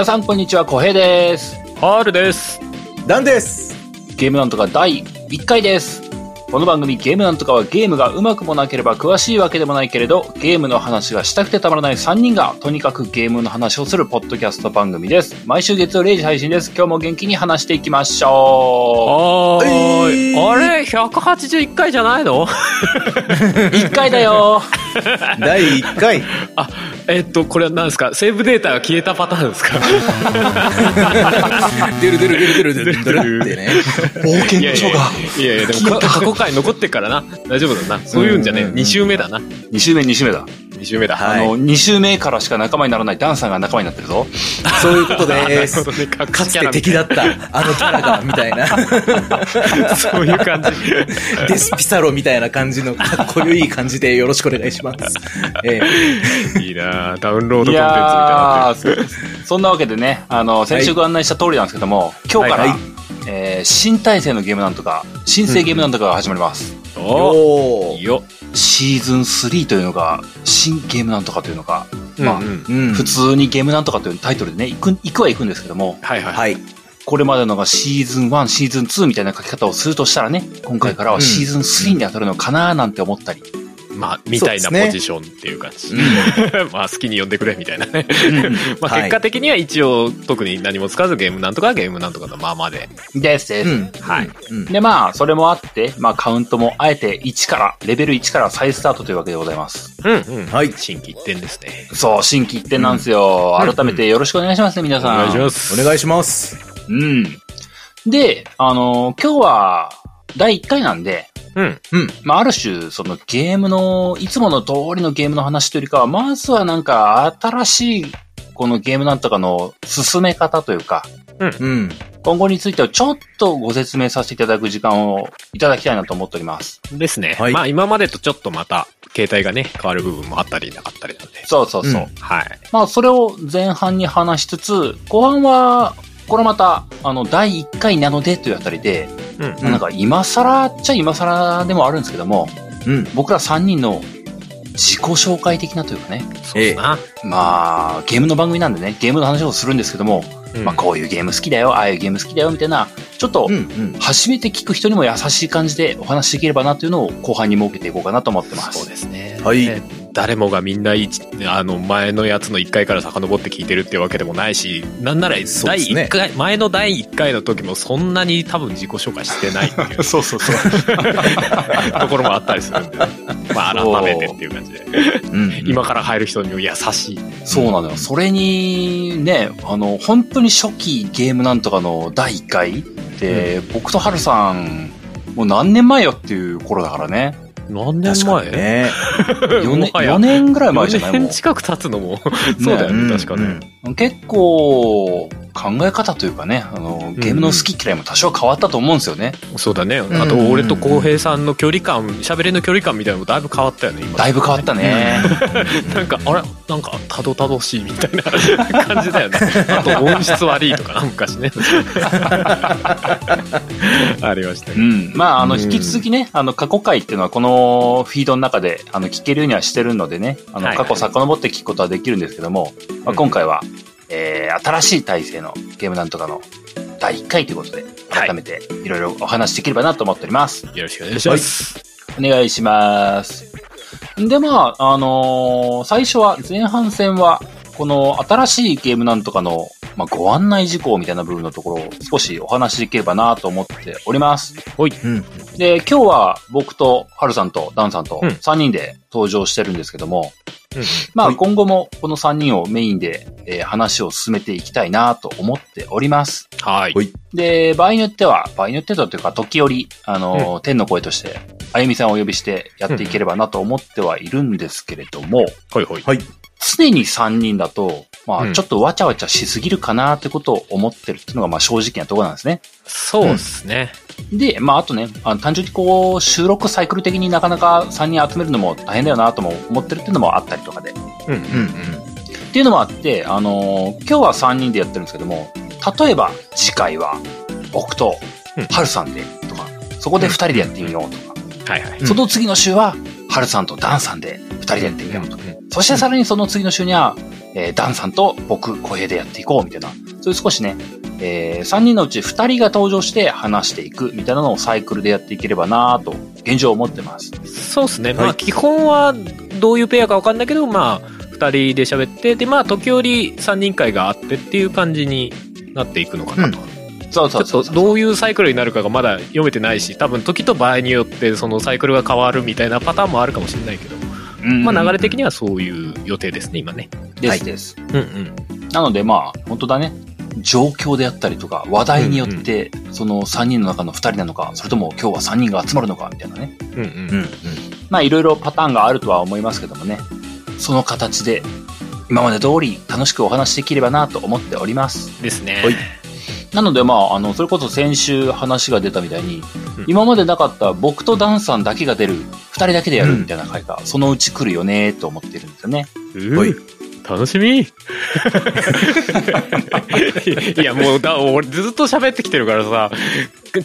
皆さんこんにちは、小平です。ハールです。ダンです。ゲームなんとか第1回です。この番組ゲームなんとかはゲームがうまくもなければ詳しいわけでもないけれど、ゲームの話がしたくてたまらない3人がとにかくゲームの話をするポッドキャスト番組です。毎週月曜0時配信です。今日も元気に話していきましょはーい。えーあれ ?181 回じゃないの？う。1回だよ。第1回。あ、えっと、これは何ですか？セーブデータが消えたパターンですか？出る出る出る出る出る出るってね。冒険いやいやいやいやいや、でもか過去回残ってっからな。大丈夫だな。そういうんじゃねえ。うんうんうん2週目だな。2週目2週目だ。2週目だ。はいあの、2週目からしか仲間にならないダンさんが仲間になってるぞ。そういうことでかつて敵だった、あのキャラが、みたいな。そういう感じ。デスピサロみたいな感じのかっこいい感じでよろしくお願いします。えいいなダウンロードコンテンツみたいなそそんなわけでね、あの、先週ご案内した通りなんですけども、今日から、えー新体制のゲームなんとか、新生ゲームなんとかが始まります。ー、おー。いいよよ。シーズン3というのが、新ゲームなんとかというのが、まあ、うんうんー。うん普。通にゲームなんとかというタイトルでね、行く、行くは行くんですけども、はいはい。はい。これまでのがシーズン1、シーズン2みたいな書き方をするとしたらね、今回からはシーズン3に当たるのかななんて思ったり。まあ、みたいなポジションっていう感じ。まあ、好きに呼んでくれみたいなね。まあ、はい結果的には一応、特に何もつかずゲームなんとかゲームなんとかのままで。ですです。うん。はい。うん。で、まあ、それもあって、まあ、カウントもあえて1から、レベル1から再スタートというわけでございます。うんうん。はい新規一点ですね。そう、新規一点なんですよ。うん改めてよろしくお願いしますね、皆おさん。願いします。お願いします。うん。で、あのー今日は、第1回なんで、うん。うん。まあ、ある種、そのゲームの、いつもの通りのゲームの話というよりかは、まずはなんか、新しい、このゲームなんとかの進め方というか、うん。今後についてはちょっとご説明させていただく時間をいただきたいなと思っております。ですね。はいまあ、今までとちょっとまた、携帯がね、変わる部分もあったりなかったりなんで。そうそうそう。うんはい。まあ、それを前半に話しつつ、後半は、これまた、あの、第1回なのでというあたりで、うん。まあなんか今更っちゃ今更でもあるんですけども、うん。僕ら3人の自己紹介的なというかね、そうだな。まあ、ゲームの番組なんでね、ゲームの話をするんですけども、うんまあ、こういうゲーム好きだよ、ああいうゲーム好きだよ、みたいな、ちょっと。初めて聞く人にも優しい感じでお話しできればなというのを後半に設けていこうかなと思ってます。そうですね。はいね誰もがみんな一、あの、前のやつの1回から遡って聞いてるっていうわけでもないし、なんなら第そうですね1回、前の第1回の時もそんなに多分自己紹介してないっていう そうそうそう。ところもあったりするんで、まあ改めてっていう感じで、うん。今から入る人にも優しい。そうなのよ。それに、ね、あの、本当に初期ゲームなんとかの第1回で、僕とハルさん、もう何年前よっていう頃だからね。何年前？にね。4年、もはや4年ぐらい前じゃない？4も年近く経つのも、そうだよね、うん確かね。う。結構、考え方というかね、あの、ゲームの好き嫌いも多少変わったと思うんですよね。そうだね。あんと、俺と浩平さんの距離感、喋りの距離感みたいなのもだいぶ変わったよね、今。だいぶ変わったね。なんか、あれ？なんか、たどたどしいみたいな感じだよね。あと、音質悪いとかな、昔ね。ありましたね。うん。まあ、あの、うん引き続きね、あの、過去回っていうのはこのフィードの中で、あの、聞けるようにはしてるのでね、あの、はい過去遡って聞くことはできるんですけども、まあ、うん今回は、えー、新しい体制のゲームなんとかの第1回ということで、はい改めていろいろお話しできればなと思っております。よろしくお願いします。お願いします。で、まあ、あのー最初は、前半戦は、この新しいゲームなんとかの、まあ、ご案内事項みたいな部分のところを少しお話しできればなと思っております。ほい。うん。で、今日は僕とハルさんとダンさんとうん3人で登場してるんですけども、うんまあはい今後もこの3人をメインで、えー話を進めていきたいなと思っております。はいで、場合によっては、場合によってはというか時折、あのー天の声として、あゆみさんをお呼びしてやっていければなと思ってはいるんですけれども、ほいほい。はい。常に3人だと、まうんあちょっとわちゃわちゃしすぎるかなってことを思ってるっていうのがまあ正直なところなんですね。そうですね。で、まあ、あとね、あの単純にこう、収録サイクル的になかなか3人集めるのも大変だよなとも思ってるっていうのもあったりとかで。っうん。うん。ていうのもあって、あのー今日は3人でやってるんですけども、例えば次回は僕とうんハルさんでとか、そこで2人でやってみようとか、はいはい。うんその次の週はハルさんとダンさんで2人でやってみようとか、うんそしてさらにその次の週には、えーダンさんと僕、小平でやっていこうみたいな、そういう少しね、え3人のうち2人が登場して話していくみたいなのをサイクルでやっていければなと、現状思ってます。そうですね。まあ、はい基本はどういうペアかわかんないけど、まあ、二人で喋って、で、まあ、時折三人会があってっていう感じになっていくのかなと。そうそうちそうそう。ょっとどういうサイクルになるかがまだ読めてないし、多分時と場合によってそのサイクルが変わるみたいなパターンもあるかもしれないけど、うんまあ流れ的にはそういう予定ですね、今ね。ですです。うんうん。なのでまあ、本当だね。状況であったりとか、話題によって、その3人の中の2人なのか、それとも今日は3人が集まるのか、みたいなね。うんうん。うんうん。まあ、いろいろパターンがあるとは思いますけどもね。その形で、今まで通り楽しくお話しできればなと思っております。ですね。はいなのでまあ、あの、それこそ先週話が出たみたいに、うん。今までなかった僕とダンさんだけが出る、2人だけでやるみたいな回が、そのうち来るよねと思ってるんですよね。うはい楽しみ。いやもうだ俺ずっと喋ってきてるからさ。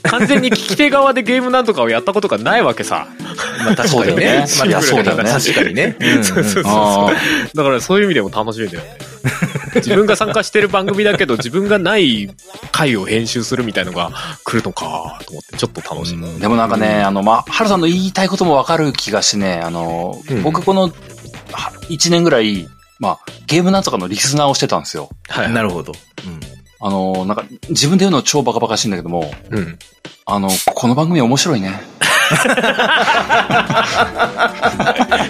完全に聞き手側でゲームなんとかをやったことがないわけさ。まあ確かにね。そうだよね。まあいやそうだよね。確かにね。うん。うんそうそうそう。あだからそういう意味でも楽しみだよね。自分が参加してる番組だけど自分がない回を編集するみたいのが来るのかと思ってちょっと楽しみ、でもなんかね、あの、まあ、ハルさんの言いたいこともわかる気がしてね、あの、うん。僕この、は1年ぐらい、まあ、ゲームなんとかのリスナーをしてたんですよ。はいなるほど。うんあの、なんか、自分で言うの超バカバカしいんだけども、うんあの、この番組面白いね。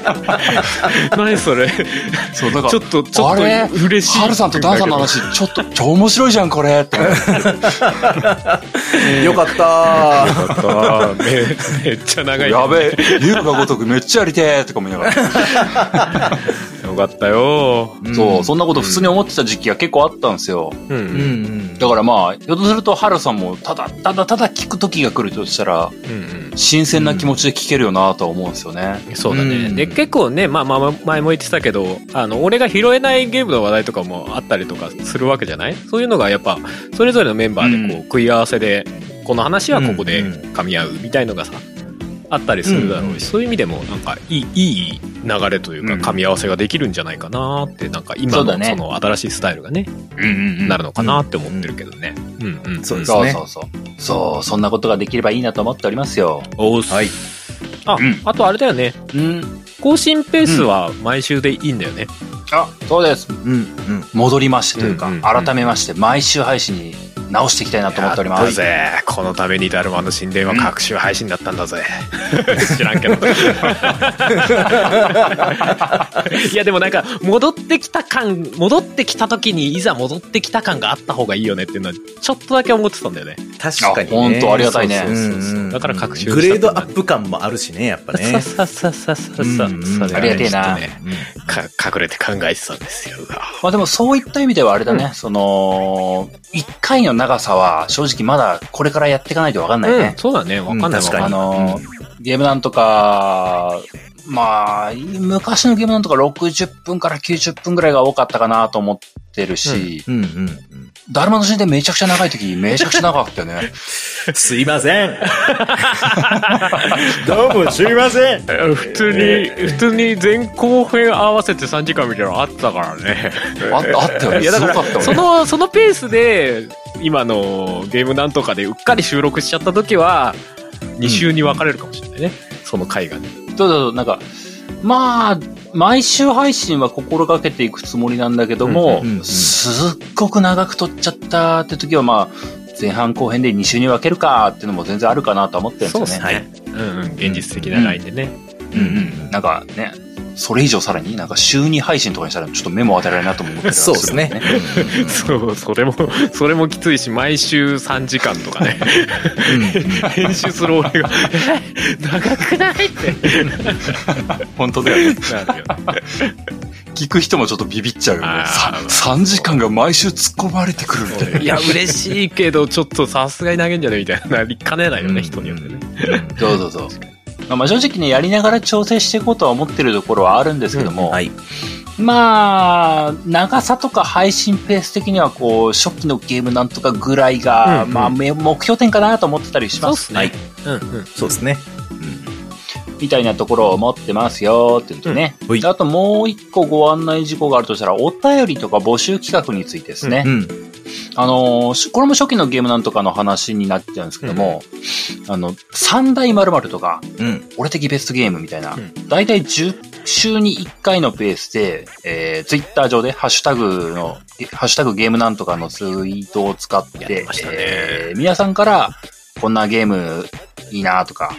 何それ？そう、だから、ちょっとちょっと嬉しいハルさんとダンさんの話、ちょっと、超面白いじゃん、これ。って思って。よかった。ー。めめっちゃ長い。やべえ、龍が如くめっちゃやりてーとか思いながら。よかったよ。そう、そんなこと普通に思ってた時期が結構あったんですよ。うん、ううん。んだからまあ、ひょっとすると、ハルさんも、ただ、ただ、ただ聞く時が来るとしたら、うん新鮮な気持ちで聞けるよなとは思うんですよね。そうだね、結構ねまあまあ前も言ってたけどあの俺が拾えないゲームの話題とかもあったりとかするわけじゃない？そういうのがやっぱそれぞれのメンバーでこう、う食い合わせでこの話はここでうん噛み合うみたいのがさあったりするだろうし、うんそういう意味でもなんかいいいい流れというかうん。噛み合わせができるんじゃないかなってなんか今のその新しいスタイルがねうんうんなるのかなって思ってるけどね。うんうんそうですね。そうそうそう。そう、そんなことができればいいなと思っておりますよ。おうす。はい。あ、うん。あとあれだよね。うん。更新ペースは毎週でいいんだよね、あ、そうです。うんうん。戻りましてというか、うんうん。改めまして、毎週配信に直していきたいなと思っております。やったぜ。このためにダルマの神殿は各種配信だったんだぜ、知らんけど。いやでもなんか戻ってきた感戻ってきた時にいざ戻ってきた感があった方がいいよねっていうのはちょっとだけ思ってたんだよね。確かにね。あほんとありがたいね。そうそうそう。うんうんだから学習グレードアップ感もあるしね、やっぱね。ささささささ、うんうんそれはね。ありがてえな。ねか隠れて考えてたんですよ。まあでもそういった意味ではあれだね、その、一回の長さは正直まだこれからやっていかないとわかんないね。うん、そうだね。わかんないわうん確かに。あの、ゲームなんとか、まあ、昔のゲームなんとか60分から90分ぐらいが多かったかなと思ってるし、うんうんダルマの神殿めちゃくちゃ長い時めちゃくちゃ長かったよね。うん。すいません。どうもすいません。普通に、普通に前後編合わせて3時間みたいなのあったからね。あった、あったよね。いやだからすごかった、そ。の、そのペースで、今のゲームなんとかでうっかり収録しちゃった時は、2週に分かれるかもしれないね。その回がね。そうそうそう、なんか、まあ、毎週配信は心がけていくつもりなんだけども、うんうんうんすっごく長く撮っちゃったって時は、まあ、前半後編で2週に分けるかっていうのも全然あるかなとは思ってるんですよね。はい。うんうん。現実的なラインでね。うんうん。なんかね、それ以上さらになんか週2配信とかにしたらちょっとメモ当てられないなとも思ってたりはそうですね。そう、それも、それもきついし、毎週3時間とかね。編集する俺が、え長くないって。本当だよね。聞く人もちょっとビビっちゃうよね。あーさ3時間が毎週突っ込まれてくるみたいな。いや、嬉しいけど、ちょっとさすがに投げんじゃねみたいな、なりかねないよね、人によってね。そうそうそう。まあまあ正直ね、やりながら調整していこうとは思ってるところはあるんですけども、はい。まあ、長さとか配信ペース的には、こう、初期のゲームなんとかぐらいが、うんうんまあ、め目標点かなと思ってたりします。そうっすね。はい。うんうん。そうですね。みたいなところを持ってますよっていうのとね。うんあともう一個ご案内事項があるとしたら、お便りとか募集企画についてですね。うん。あのーしこれも初期のゲームなんとかの話になっちゃうんですけども、あの、三大〇〇とか、うん。俺的ベストゲームみたいなうん、だいたい10週に1回のペースで、えー、ツイッター上でハッシュタグの、えハッシュタグゲームなんとかのツイートを使ってえー皆さんから、こんなゲームいいなとか、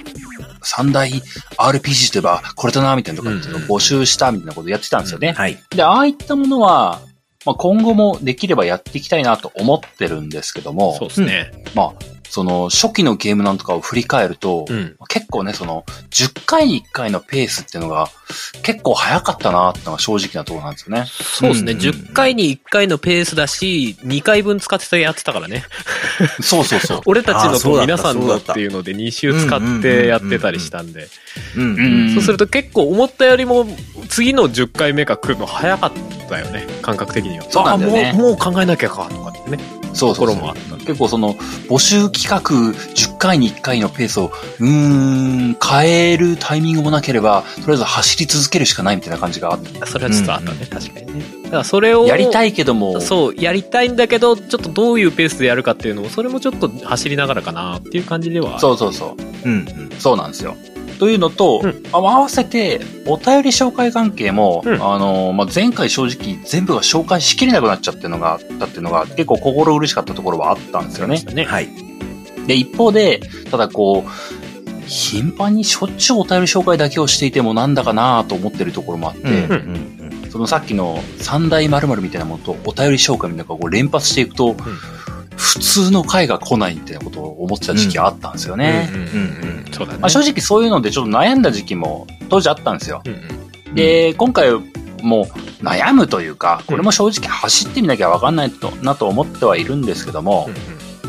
三大 RPG といえばこれだなみたいなとか募集したみたいなことをやってたんですよね。はい。で、ああいったものは、まあ、今後もできればやっていきたいなと思ってるんですけども、そうですね。まあ、その初期のゲームなんとかを振り返ると、うん。結構ね、その、10回に1回のペースっていうのが、結構早かったなっていうのが正直なところなんですよね。そうですね。うん10回に1回のペースだし、2回分使ってたやってたからね。そうそうそう。俺たちのと皆さんのそうだっていうので2週使ってやってたりしたんで。うん。ううんん。そうすると結構思ったよりも次の10回目が来るの早かったよね。感覚的には。そうなんだよねあもう、もう考えなきゃか、とかってね。そうそうそうところもあった。結構その、募集企画10回に1回のペースを、うーん、変えるタイミングもなければ、とりあえず走り続けるしかないみたいな感じがあって、それはちょっとあったね、確かにね。だからそれを、やりたいけども、そう、やりたいんだけど、ちょっとどういうペースでやるかっていうのも、それもちょっと走りながらかなっていう感じでは。そうそうそう。うん。そうなんですよ。というのと、うんあ合わせて、お便り紹介関係も、うんあの、まあ、前回正直全部が紹介しきれなくなっちゃってるのがあったっていうのが結構心苦しかったところはあったんですよね。ね。はい。で、一方で、ただこう、頻繁にしょっちゅうお便り紹介だけをしていてもなんだかなと思ってるところもあって、うん。うん。そのさっきの三大〇〇みたいなものとお便り紹介みたいなのがこう連発していくと、普通の回が来ないみたいなことを思ってた時期あったんですよね。正直そういうのでちょっと悩んだ時期も当時あったんですよ。うんうん。で、今回も悩むというか、これも正直走ってみなきゃわかんないとなと思ってはいるんですけども、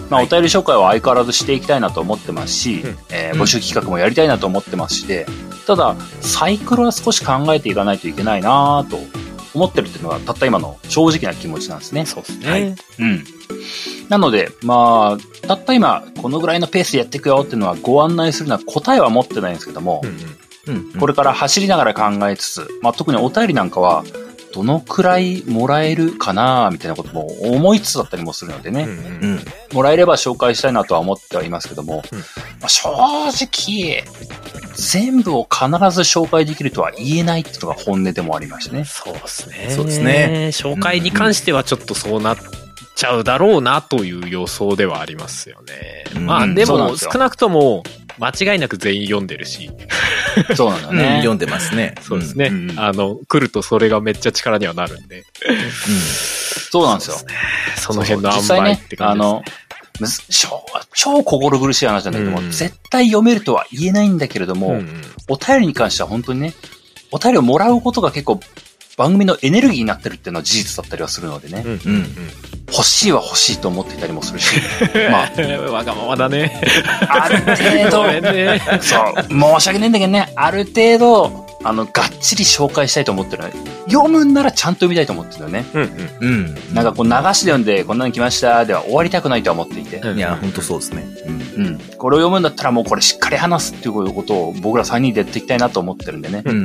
まあ、お便り紹介は相変わらずしていきたいなと思ってますし、うんえー募集企画もやりたいなと思ってますしで、ただ、サイクルは少し考えていかないといけないなと思ってるっていうのが、たった今の正直な気持ちなんですね。そうですね。はいうん。なので、まあ、たった今、このぐらいのペースでやっていくよっていうのはご案内するのは答えは持ってないんですけども、うんうんうん。これから走りながら考えつつ、まあ、特にお便りなんかは、どのくらいもらえるかなみたいなことも思いつつだったりもするのでね、うんうんうん。もらえれば紹介したいなとは思ってはいますけども、うんまあ、正直、全部を必ず紹介できるとは言えないっていうのが本音でもありましてね。そうですね。そうですね。紹介に関してはちょっとそうなっちゃうだろうなという予想ではありますよね。うんまあでも少なくとも間違いなく全員読んでるし。そうなんだようんね。読んでますね。そうですね。うんうんあの、来るとそれがめっちゃ力にはなるんで。そうなんですよ。その辺の塩梅って、感じです、あのね。、むず超、超心苦しい話なんだけども、うん絶対読めるとは言えないんだけれども、うんうんお便りに関しては本当にね、お便りをもらうことが結構番組のエネルギーになってるっていうのは事実だったりはするのでね、うんうん。欲しいは欲しいと思っていたりもするし、まあ、うん。わがままだね。ある程ごめん度、ね。そう、申し訳ないんだけどね、ある程度、あの、がっちり紹介したいと思ってる読むんならちゃんと読みたいと思ってるのね。うんうん。うん。なんかこう流しで読んで、こんなの来ましたでは終わりたくないとは思っていて、うんいや、本当そうですね。うん。うん。これを読むんだったらもうこれしっかり話すっていうことを僕ら3人でやっていきたいなと思ってるんでね。うん。う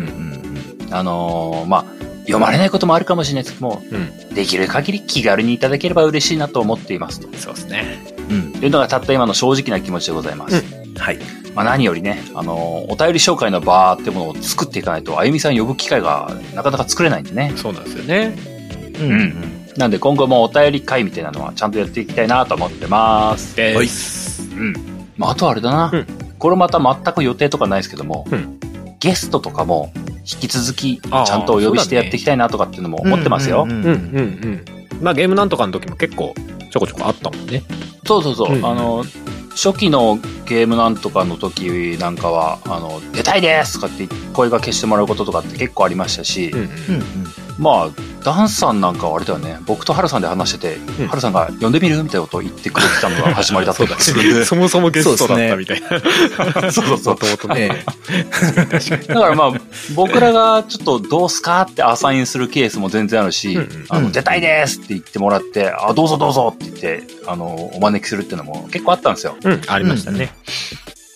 ん。あのーまあ、読まれないこともあるかもしれないですけども、うん。できる限り気軽にいただければ嬉しいなと思っていますと。そうですね。うん。いうのがたった今の正直な気持ちでございます。はい。まあ何よりね、あのーお便り紹介の場ってものを作っていかないと、あゆみさん呼ぶ機会がなかなか作れないんでね。そうなんですよね。ううん。なんで今後もお便り会みたいなのはちゃんとやっていきたいなと思ってます。です。うん。まああとはあれだな。うんこれまた全く予定とかないですけども、うんゲストとかも引き続きちゃんとお呼びしてやっていきたいなとかっていうのも思ってますよ。うんうんうんうん。まあゲームなんとかの時も結構ちょこちょこあったもんね。そうそうそう。うんあの、初期のゲームなんとかの時なんかは、あの、出たいですとかって声がけしてもらうこととかって結構ありましたし、うんうんうん。まあ、ダンさんなんかはあれだよね、僕とハルさんで話してて、うんハルさんが呼んでみるみたいなことを言ってくれてたのが始まりだったりす。そもそもゲストだったみたいな。そう そうそうもともとね。えだからまあ、僕らがちょっとどうすかってアサインするケースも全然あるし、うんうんあの、うん出たいですって言ってもらって、あ、どうぞどうぞって言って、あの、お招きするっていうのも結構あったんですよ。うん、ありましたね。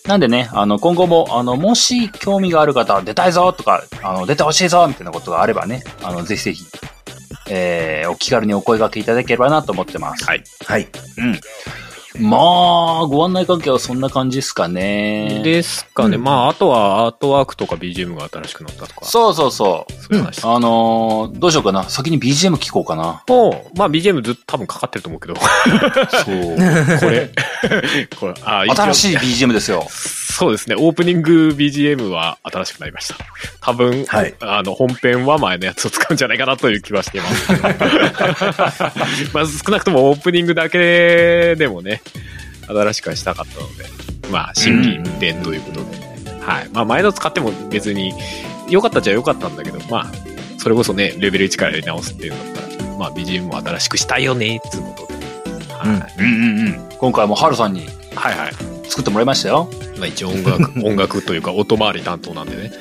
なんでね、あの、今後も、あの、もし興味がある方、出たいぞとか、あの、出てほしいぞみたいなことがあればね、あの、ぜひぜひ、えー、お気軽にお声掛けいただければなと思ってます。はい。はい。うん。まあ、ご案内関係はそんな感じですかね。ですかね。うんまあ、あとはアートワークとか BGM が新しくなったとか。そうそうそう。そういう話。あのーどうしようかな。先に BGM 聞こうかな。もう、まあ BGM ずっと多分かかってると思うけど。そう。これ。これ、あ、新しい BGM ですよ。そうですね。オープニング BGM は新しくなりました。多分、はいあの、本編は前のやつを使うんじゃないかなという気はしています。まず少なくともオープニングだけでもね、新しくはしたかったので、まあ、新規運転ということで、はい。まあ、前の使っても別に良かったっちゃ良かったんだけど、まあ、それこそね、レベル1からやり直すっていうんだったら、まあ、BGM も新しくしたいよね、っていうことで。はい。うんうんうん。今回もハルさんにはいはい。作ってもらいましたよ。まあ一応音楽、音楽というか音回り担当なんでね。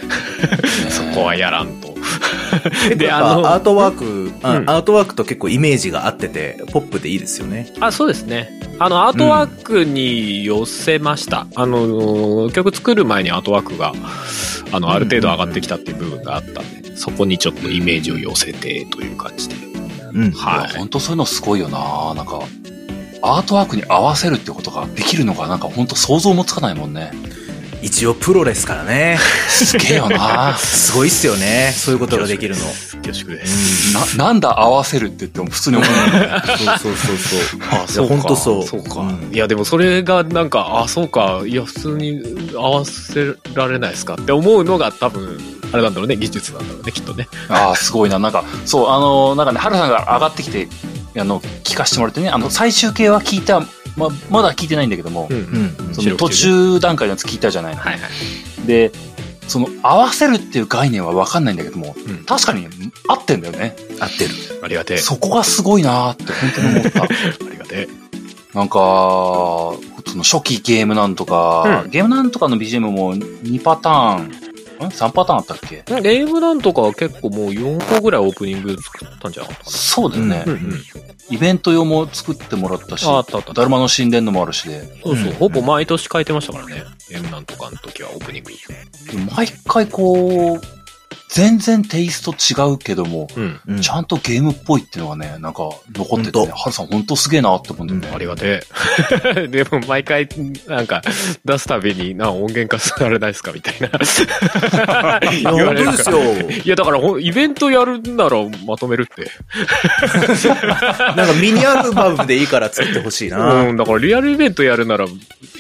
そこはやらんと。で、でああのアートワーク、あうんアートワークと結構イメージが合ってて、ポップでいいですよね。あ、そうですね。あの、アートワークに寄せました。あの、曲作る前にアートワークが、あの、ある程度上がってきたっていう部分があったんで、そこにちょっとイメージを寄せてという感じで。うん。はいや、本当そういうのすごいよななんか、アートワークに合わせるってことができるのがなんか本当想像もつかないもんね。一応プロですからね。すげえよなすごいっすよね。そういうことができるの。恐縮です。な、なんだ合わせるって言っても普通に思う。そうそうそうそう。あ、そうか。いやほんとそうそうか。うんいや、でもそれがなんか、あ、そうか。いや、普通に合わせられないですかって思うのが多分、あれなんだろうね。技術なんだろうね、きっとね。ああ、すごいな。なんか、そう、あの、なんかね、ハルさんが上がってきて、あの、聞かせてもらってね、あの、最終形は聞いた、ま、まだ聞いてないんだけども、うん。うん。その途中段階のやつ聞いたじゃない？の。はいはい。で、その合わせるっていう概念は分かんないんだけども、うん確かに合ってんだよね。合ってる。ありがてえ。そこがすごいなーって本当に思った。ありがてえ。なんか、その初期ゲームなんとか、うんゲームなんとかの BGM も2パターン、ん ?3 パターンあったっけ？ゲームなんとかは結構もう4個ぐらいオープニング作ったんじゃなかったかそうだよね、な。うんうん。イベント用も作ってもらったし、ああったあった。だるまの神殿のもあるしで、そうそう、うんほぼ毎年変えてましたからね。ゲームなんとかの時はオープニング。毎回こう、全然テイスト違うけども、うん。うんちゃんとゲームっぽいっていうのがね、なんか残ってて、ね、ハルさん本当すげえなって思うんだよね。ありがてえ。でも毎回、なんか、出すたびに、な、音源化されないですかみたいな。いや、本言われるから当ですよ。いや、だからほん、イベントやるならまとめるって。なんかミニアルバムでいいから作ってほしいな。うん、だからリアルイベントやるなら、い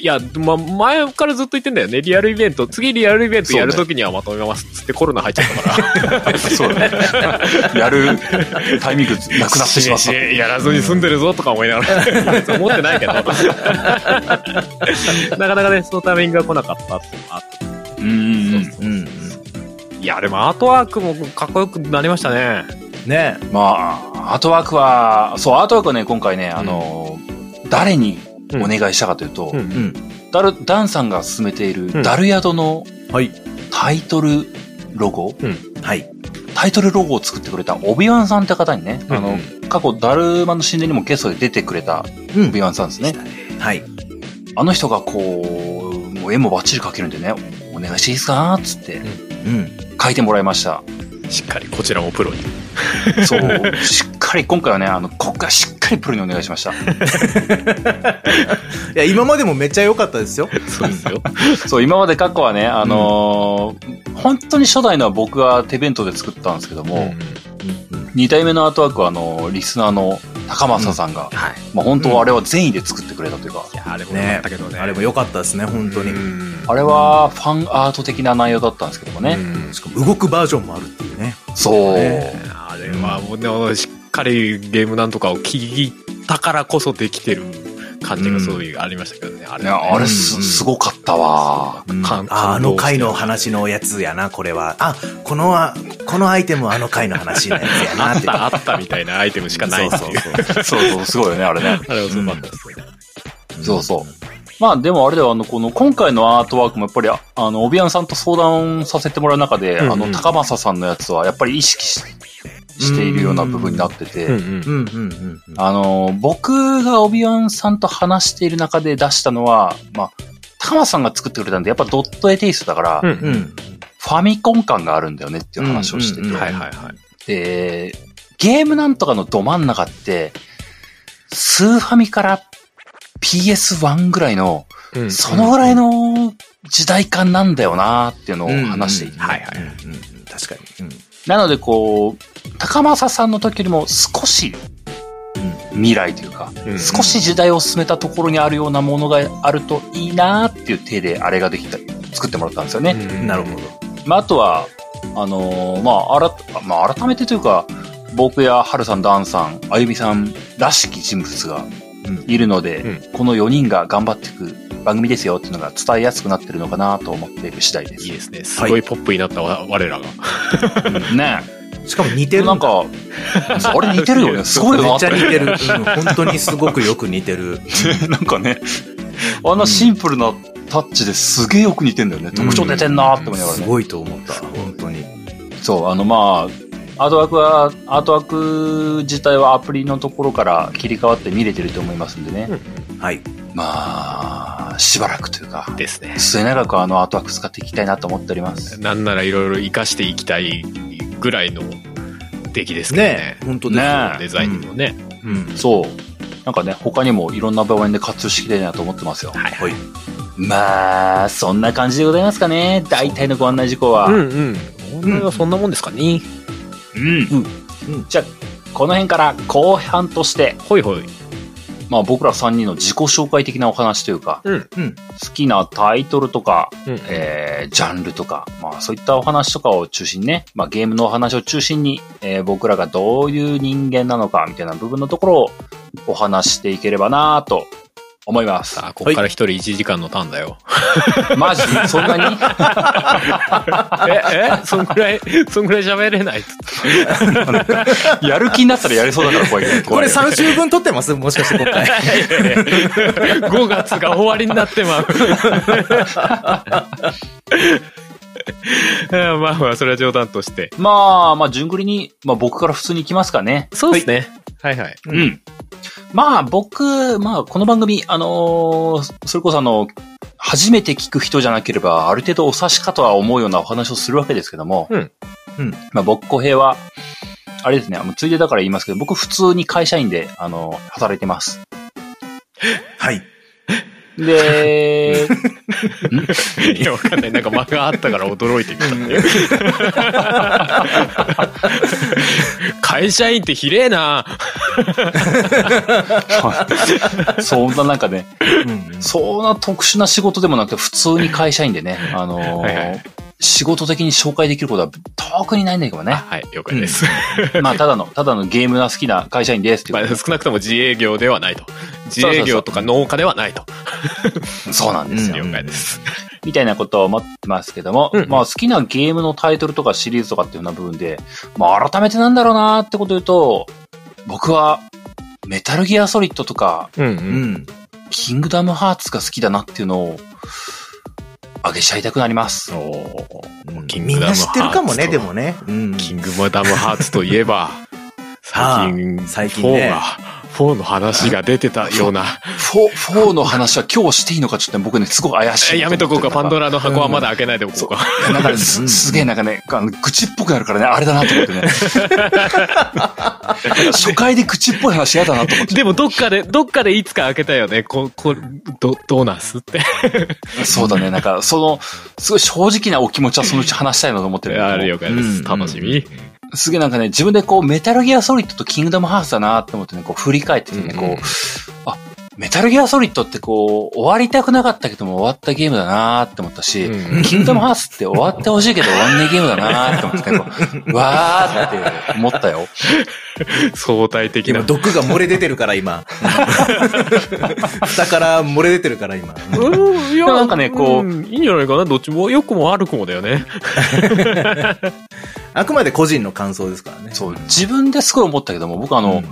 や、ま、前からずっと言ってんだよね。リアルイベント、次リアルイベントやるときにはまとめますっつってコロナ入っちゃったから。そうだね。やるタイミングなくなってしまった。しやらずに住んでるぞとか思いながら、思ってないけど。なかなかね、そのタイミングが来なかったっていうのがあってうんうんうん。うん。いや、でもアートワークもかっこよくなりましたね。ねまあ、アートワークは、そう、アートワークはね、今回ね、あの、誰にお願いしたかというと、うんうん。ダル、ダンさんが進めているうんダルヤドのはい。タイトルロゴ、はい。タイトルロゴを作ってくれたオビワンさんって方にね、あの、過去ダルマの神殿にもゲストで出てくれたうんオビワンさんですね。はい。あの人がこう、もう絵もバッチリ描けるんでね、お願いしていいですか？つってうん。書いてもらいました。しっかりこちらもプロに。そう、しっかり、今回はね、あの、今回はしっかりプロにお願いしました。いや、今までもめっちゃ良かったですよ。そうですよ。そう、今まで過去はね、あのー本当に初代のは僕が手弁当で作ったんですけども、二代目のアートワークはあの、リスナーの高政さんが、はい。まあ本当あれは善意で作ってくれたというか、いや、あれもよかねったけどね。あれも良かったですね、本当に。うんあれはファンアート的な内容だったんですけどもね。うんしかも動くバージョンもあるっていうね。そう、ねあれはもうね、しっかりゲームなんとかを聞いたからこそできてる感じがすごいありましたけどね。あれね、あれす、うんすごかったわ。うん感ああの回の話のやつやな、これは。あ、このあ、このアイテムはあの回の話のやつやなっ。あってたあったみたいなアイテムしかないっていう。そうそうそうそう、すごいよね、あれね。あれはすごかったですね。そうそう。まあでもあれでは、あの、この、今回のアートワークもやっぱり、ああの、オビアンさんと相談させてもらう中で、うんうんあの、高政さんのやつはやっぱり意識ししているような部分になってて、うんうんうん。うんうんうん。あの、僕がオビアンさんと話している中で出したのは、まあ、高松さんが作ってくれたんで、やっぱドット絵テイストだから、うんうん。ファミコン感があるんだよねっていう話をしてて、うんうんうん。はいはいはい。で、ゲームなんとかのど真ん中って、スーファミから PS1 ぐらいの、うんそのぐらいの時代感なんだよなっていうのを話していて、はいはいうんうん。確かに。なのでこう、高政さんの時よりも少し未来というか、うん少し時代を進めたところにあるようなものがあるといいなっていう手であれができた、作ってもらったんですよね。うんなるほど。まあ、あとは、あのーまあ、あら、まあ、改めてというか、僕やハルさん、ダンさん、あゆみさんらしき人物がいるので、うんこの4人が頑張っていく番組ですよっていうのが伝えやすくなってるのかなと思っている次第です。いいですね。すごいポップになったわ我らが。ね しかも似てえ。る。なんか、あれ似てるよね。すごいなめっちゃ似てる。うん本当にすごくよく似てる。なんかね、あんなシンプルなタッチですげえよく似てんだよね。特徴出てんなって思いながらね。すごいと思った。本当に。そう、あのまあ、アートワークは、アートワーク自体はアプリのところから切り替わって見れてると思いますんでね。はい。まあ、しばらくというか、ですね。末永くあのアートワーク使っていきたいなと思っております。なんならいろいろ活かしていきたいぐらいの出来ですけどねね。本当ですよねデザインにもね。うん。そう。なんかね、他にもいろんな場面で活用していきたいなと思ってますよ。はいはい。まあ、そんな感じでございますかね。大体のご案内事項は。うんうん。はそんなもんですかね。うん。うんじゃあ、この辺から後半として、ほいほい。まあ僕ら3人の自己紹介的なお話というか、うん。うん。好きなタイトルとか、うんえー、ジャンルとか、まあそういったお話とかを中心にね、まあゲームのお話を中心に、えー僕らがどういう人間なのかみたいな部分のところをお話していければなと思います。さあ、ここから一人1時間のターンだよ。マジ？そんなに？え、え？そんぐらい、そんぐらい喋れない？やる気になったらやれそうだから怖いけど。これ3週分撮ってます？もしかして今回。5月が終わりになってまう。まあまあ、それは冗談として。まあ、まあ、順繰りに、まあ僕から普通に行きますかね。そうですね。はいはい。うん。まあ僕、まあこの番組、あのーそれこそあの、初めて聞く人じゃなければ、ある程度お察しかとは思うようなお話をするわけですけども、うんうんまあ僕、小平は、あれですね、あのついでだから言いますけど、僕普通に会社員で、あの、働いてます。はい。で、いや、わかんない。なんか間があったから驚いてみた。会社員ってひれえな。そんななんかね、うんそんな特殊な仕事でもなくて、普通に会社員でね、あのーはいはい仕事的に紹介できることは特にないんだけどね。はい、了解です。まあ、ただの、ただのゲームが好きな会社員ですっていうまあ、少なくとも自営業ではないと。自営業とか農家ではないと。そうなんですよ。了解です。みたいなことを思ってますけども、うんまあ好きなゲームのタイトルとかシリーズとかっていうような部分で、まあ改めてなんだろうなってこと言うと、僕はメタルギアソリッドとか、うんう。うんん。キングダムハーツが好きだなっていうのを、あげちゃいたくなります。おーキンみんグダムな知ってるかもね、でもね。うん。キングダムハーツといえば、最近、最近ね4が、4の話が出てたような。4、4の話は今日していいのかちょっとね僕ね、すごく怪しい。え やめとこうか、パンドラ。ラの箱はまだ開けないでおこうか。なんかねすすげえなんかね、あの愚痴っぽくなるからね、あれだなと思ってね。初回で愚痴っぽい話嫌だなと思って。でもどっかで、どっかでいつか開けたよね。こ、こ、ど、どうなんすって。そうだね、なんか、その、すごい正直なお気持ちはそのうち話したいなと思ってるあるけど了解です。うん楽しみ。すげえなんかね、自分でこう、メタルギアソリッドとキングダムハーツだなって思ってね、こう、振り返っててね、うんうん。こう、あ、メタルギアソリッドってこう、終わりたくなかったけども終わったゲームだなって思ったし、うんキングダムハーツって終わってほしいけど終わんねえゲームだなって思ってね、こう、わーって思ったよ。相対的な今、。毒が漏れ出てるから、今。蓋から漏れ出てるから、今。うん、いやなんかねこういいんじゃないかな？どっちも、良くも悪くもだよね。あくまで個人の感想ですからね。そう、自分ですごい思ったけども、僕ああの、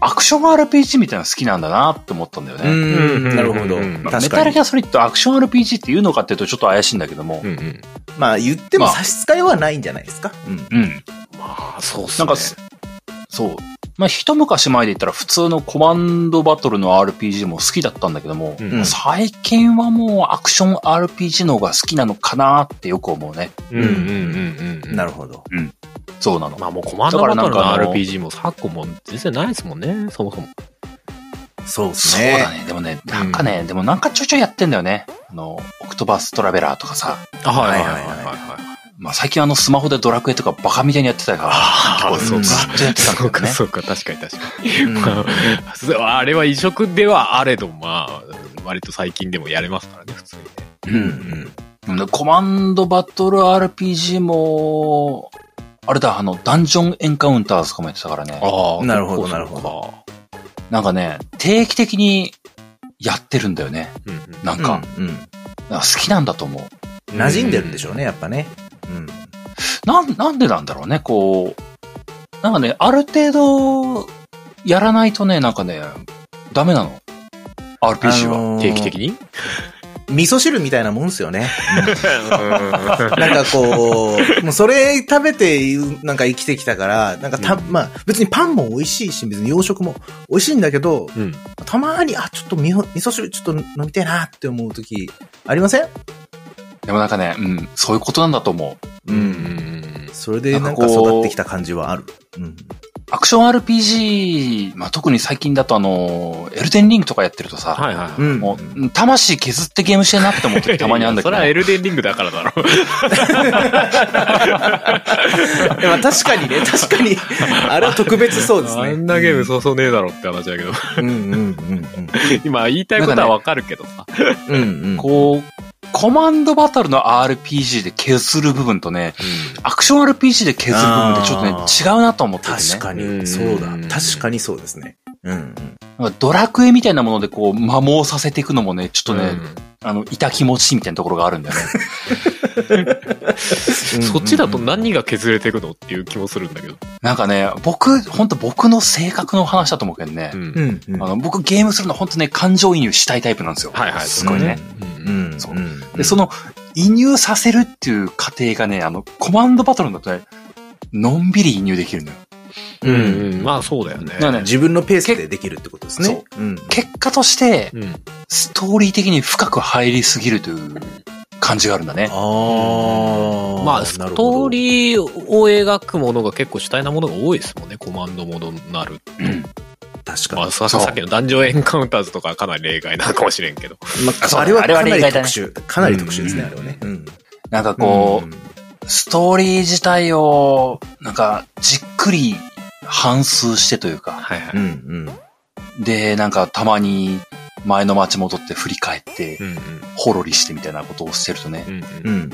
アクション RPG みたいなの好きなんだなって思ったんだようね。ん。なるほど。メ確かにタルギ。アソリッドアクション RPG っていうのかっていうとちょっと怪しいんだけども、うんうん。まあ、言ってもまあ差し支えはないんじゃないですか？うん。うん。まあ、そうっすね。なんかす、そう。まあ、一昔前で言ったら普通のコマンドバトルの RPG も好きだったんだけども、うんうん最近はもうアクション RPG の方が好きなのかなってよく思うね。うんうんうんうん。なるほど。そうなの。まあもうコマンドバトルの RPG も昨今も全然ないですもんね、そもそも。そうですそうね。だね。でもね、なんかね、でもなんかちょいちょいやってんだよね。あの、オクトバストラベラーとかさ。あ、はいはいはいはいまあ最近あのスマホでドラクエとかバカみたいにやってたから、ああ、そうか。ずっとやってたんだそうか。そうか、確かに確かに。うんまああれは異色ではあれど、まあ、割と最近でもやれますからね、普通にね。うんうん。うんコマンドバトル RPG も、あれだ、あの、ダンジョンエンカウンターズとかもやってたからね。あなるほどなるほなんかね、定期的にやってるんだよね。うんうんなんか、うんうん。なんか好きなんだと思う。馴染んでるんでしょうね、やっぱね。うん。なん、なんでなんだろうね、こう。なんかね、ある程度、やらないとね、なんかね、ダメなの。RPG は。あのー定期的に味噌汁みたいなもんですよね。なんかこう、もうそれ食べて、なんか生きてきたから、なんかた、うんまあ別にパンも美味しいし、別に洋食も美味しいんだけど、うん。たまに、あ、ちょっと味噌汁ちょっと飲みたいなって思うとき、ありません？でもなんかね、うん、そういうことなんだと思う。うんうんそれでなんか育ってきた感じはある。うん。アクション RPG、まあ、特に最近だとあの、エルデンリングとかやってるとさ、はいはい。うん。もう、魂削ってゲームしてんなって思う時 たまにあるんだけど、それはエルデンリングだからだろ。確かにね、確かに。あれは特別そうですね。あんなゲームそうそうねえだろって話だけど。うんうんうん今言いたいことはわかるけどさ。うん。うんうん。こう、コマンドバトルの RPG で削る部分とね、アクション RPG で削る部分ってちょっとね、あ違うなと思っててね。確かうんに、そうだ。確かにそうですね。うんドラクエみたいなものでこう、摩耗させていくのもね、ちょっとね、うんあの、痛気持ちいいみたいなところがあるんだよね。そっちだと何が削れていくのっていう気もするんだけど。なんかね、僕、本当僕の性格の話だと思うけどね、うん。あの、僕ゲームするの本当ね、感情移入したいタイプなんですよ。はいはい。すごいね。うんうん。そううんで、そ、の、移入させるっていう過程がね、あの、コマンドバトルだとね、のんびり移入できるのよ。うんうん。まあそうだよね。自分のペースでできるってことですね。。そううん。結果として、うん。ストーリー的に深く入りすぎるという感じがあるんだね。ああ。まあ、ストーリーを描くものが結構主体なものが多いですもんね。コマンドモードになる。うん。まあ、確かに。ささっきのダンジョンエンカウンターズとかはかなり例外なのかもしれんけど。まあ、あれはあれはかなり特殊。かなり特殊ですね、うんあれはね。うん。なんかこう、ストーリー自体を、なんか、じっくり反数してというか、はいはい。うんうん。で、なんかたまに前の街戻って振り返ってう、んうん。ほろりしてみたいなことをしてるとね。うんうんうん。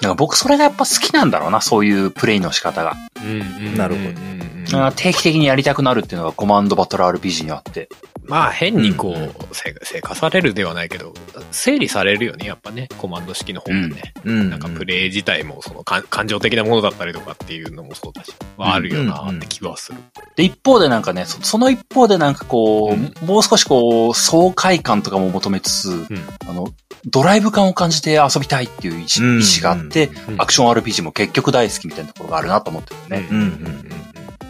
なんか僕それがやっぱ好きなんだろうな、そういうプレイの仕方が。うんなるほど定期的にやりたくなるっていうのがコマンドバトル RPG にあって。まあ変にこうせ生かされるではないけど、整理されるよね、やっぱね、コマンド式の方がね。うん。なんかプレイ自体もそのか感情的なものだったりとかっていうのもそうだし、はあるよなって気はする。で、一方でなんかね、そその一方でなんかこう、うん。もう少しこう、爽快感とかも求めつつ、うん。あの、ドライブ感を感じて遊びたいっていう意思,、があって、うん。アクション RPG も結局大好きみたいなところがあるなと思ってるね。うん。うん。うん。うん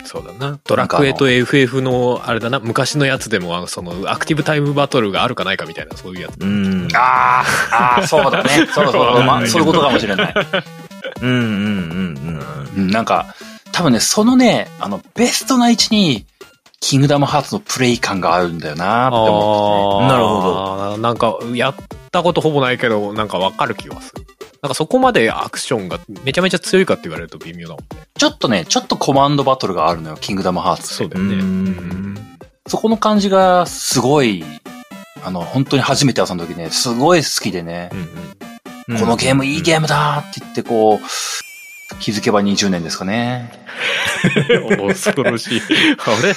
そうだな。ドラクエと FF の、あれだな、昔のやつでも、あの、その、アクティブタイムバトルがあるかないかみたいな、そういうやつ。うん。あーあー、そうだね。そうそうそう、まあ、そういうことかもしれない。うんうんうんうん、なんか、多分ね、そのね、あの、ベストな位置に、キングダムハーツのプレイ感があるんだよなって思あーなるほど。なんか、やったことほぼないけど、なんかわかる気はする。なんかそこまでアクションがめちゃめちゃ強いかって言われると微妙だもんね。ちょっとね、ちょっとコマンドバトルがあるのよ、キングダムハーツ。そうだよね。うんうんそこの感じが、すごい、あの、本当に初めて遊んだ時ね、すごい好きでね、うん。このゲームいいゲームだって言って、こう、気づけば20年ですかね。恐ろしい。あれ？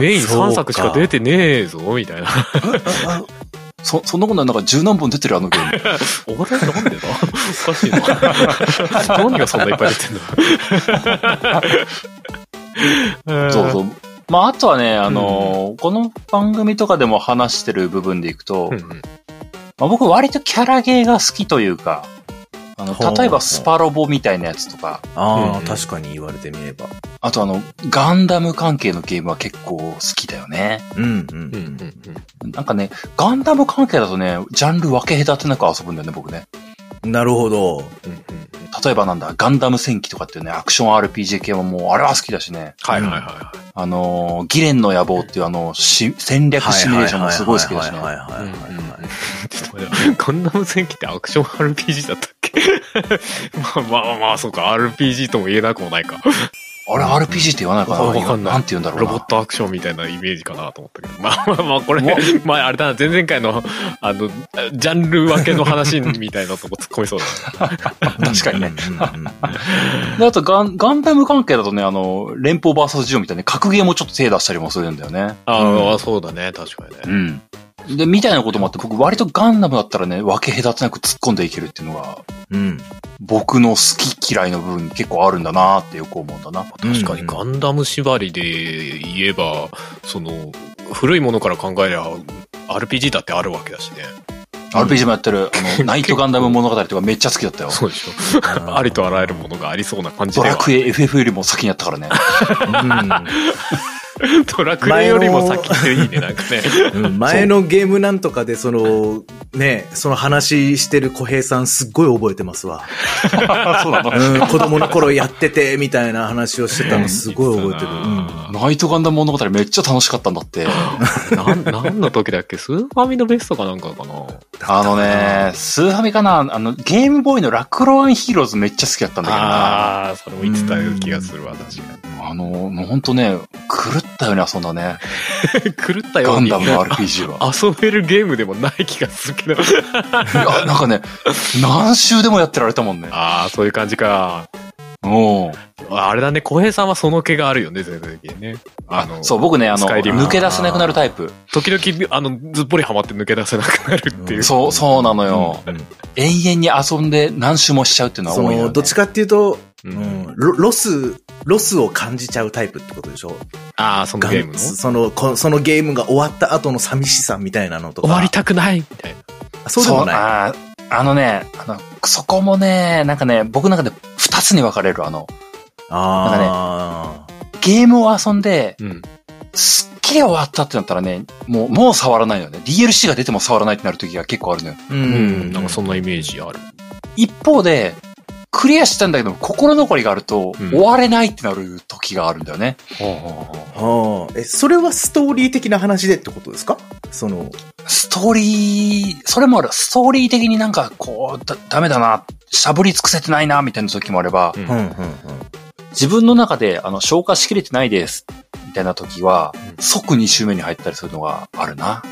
メイン3作しか出てねえぞ、みたいな。あそ、そんなことないなんか十何本出てるあのゲーム。れなんでだおかしいな。何がそんないっぱい出てんだ そうそう。まあ、あとはね、あのーこの番組とかでも話してる部分でいくと、うんうんまあ、僕割とキャラゲーが好きというか、あの、例えばスパロボみたいなやつとか、ああ、うん確かに言われてみれば。ああとあの、ガンダム関係のゲームは結構好きだよね。うんうん。うんうんうん。なんかね、ガンダム関係だとね、ジャンル分け隔てなく遊ぶんだよね、僕ね。なるほど。うんうん例えばなんだ、ガンダム戦記とかっていうね、アクション RPG 系はもう、あれは好きだしね。はいはいはいはあのー、ギレンの野望っていうあの、し戦略シミュレーションもすごい好きだしね。はいはいはいい。はいはいはい。ちょっと待って、ガンダム戦記ってアクション RPG だったっけまあまあまあ、そうか、RPG とも言えなくもないか。あれ RPG って言わないかなわかんないなんて言うんだろうな。ロボットアクションみたいなイメージかなと思ったけど。まあまあまあ、これ、まああれだな、前々回の、あの、ジャンル分けの話みたいなとこ突っ込みそうだな。確かにね。うんうんうん。で、あとガン、ガンダム関係だとね、あの、連邦 VS ジオみたいな格ゲーもちょっと手出したりもするんだよね。ああ、そうだね、確かにね。うん。で、みたいなこともあって、僕割とガンダムだったらね、分け隔てなく突っ込んでいけるっていうのが、うん。僕の好き嫌いの部分に結構あるんだなってよく思うんだな。確かにガンダム縛りで言えば、その、古いものから考えりゃ、RPG だってあるわけだしね。RPG もやってる、あの、ナイトガンダム物語とかめっちゃ好きだったよ。そうでしょ。ありとあらゆるものがありそうな感じでは。ドラクエ FF よりも先にやったからね。ドラクエよりも先っていいね、なんかね。前のゲームなんとかで、その、ね、その話してる小平さんすっごい覚えてますわ。そうなの？うん、子供の頃やってて、みたいな話をしてたのすごい覚えてる。うんナイトガンダム物語めっちゃ楽しかったんだって。なん、何の時だっけ？スーファミのベストかなんかかな？あのね、スーファミかな？あの、ゲームボーイのラクロワンヒーローズめっちゃ好きだったんだけどな。ああ、それも言ってたような気がするわ、確かあの、もうほんとね、狂ったように遊んだね。に。狂ったようにガンダムの RPG は。遊べるゲームでもない気がするけど。いや、なんかね、何周でもやってられたもんね。ああ、そういう感じか。うん。あれだね、小平さんはその気があるよね、全体的にね。あの、そう、僕ね、あの、抜け出せなくなるタイプ。時々、あの、ずっぽりハマって抜け出せなくなるっていう。そう、そうなのよ。うん永遠に遊んで何周もしちゃうっていうのはそ多いよ、ね。の、どっちかっていうと、ううんん、ロロス、ロスを感じちゃうタイプってことでしょ？ああ、そのゲームの？終その、こそのゲームが終わった後の寂しさみたいなのとか。わりたくないみたいな。あそうでもない。あのね、あの、そこもね、なんかね、僕の中で二つに分かれる。あの、あゲームを遊んで、うん。すっきり終わったってなったらね、もう、もう触らないよね。DLC が出ても触らないってなる時が結構あるのよ。あ。ううん、なんかそんなイメージある。一方で、クリアしたんだけど、心残りがあると、うん終われないってなる時があるんだよね。はあ。え、それはストーリー的な話でってことですか？その、ストーリー、それもある。ストーリー的になんか、こう、だ、ダメだな、しゃぶり尽くせてないな、みたいな時もあれば、うんうん、うん、自分の中で、あの、消化しきれてないです、みたいな時は、うん即2周目に入ったりするのがあるな。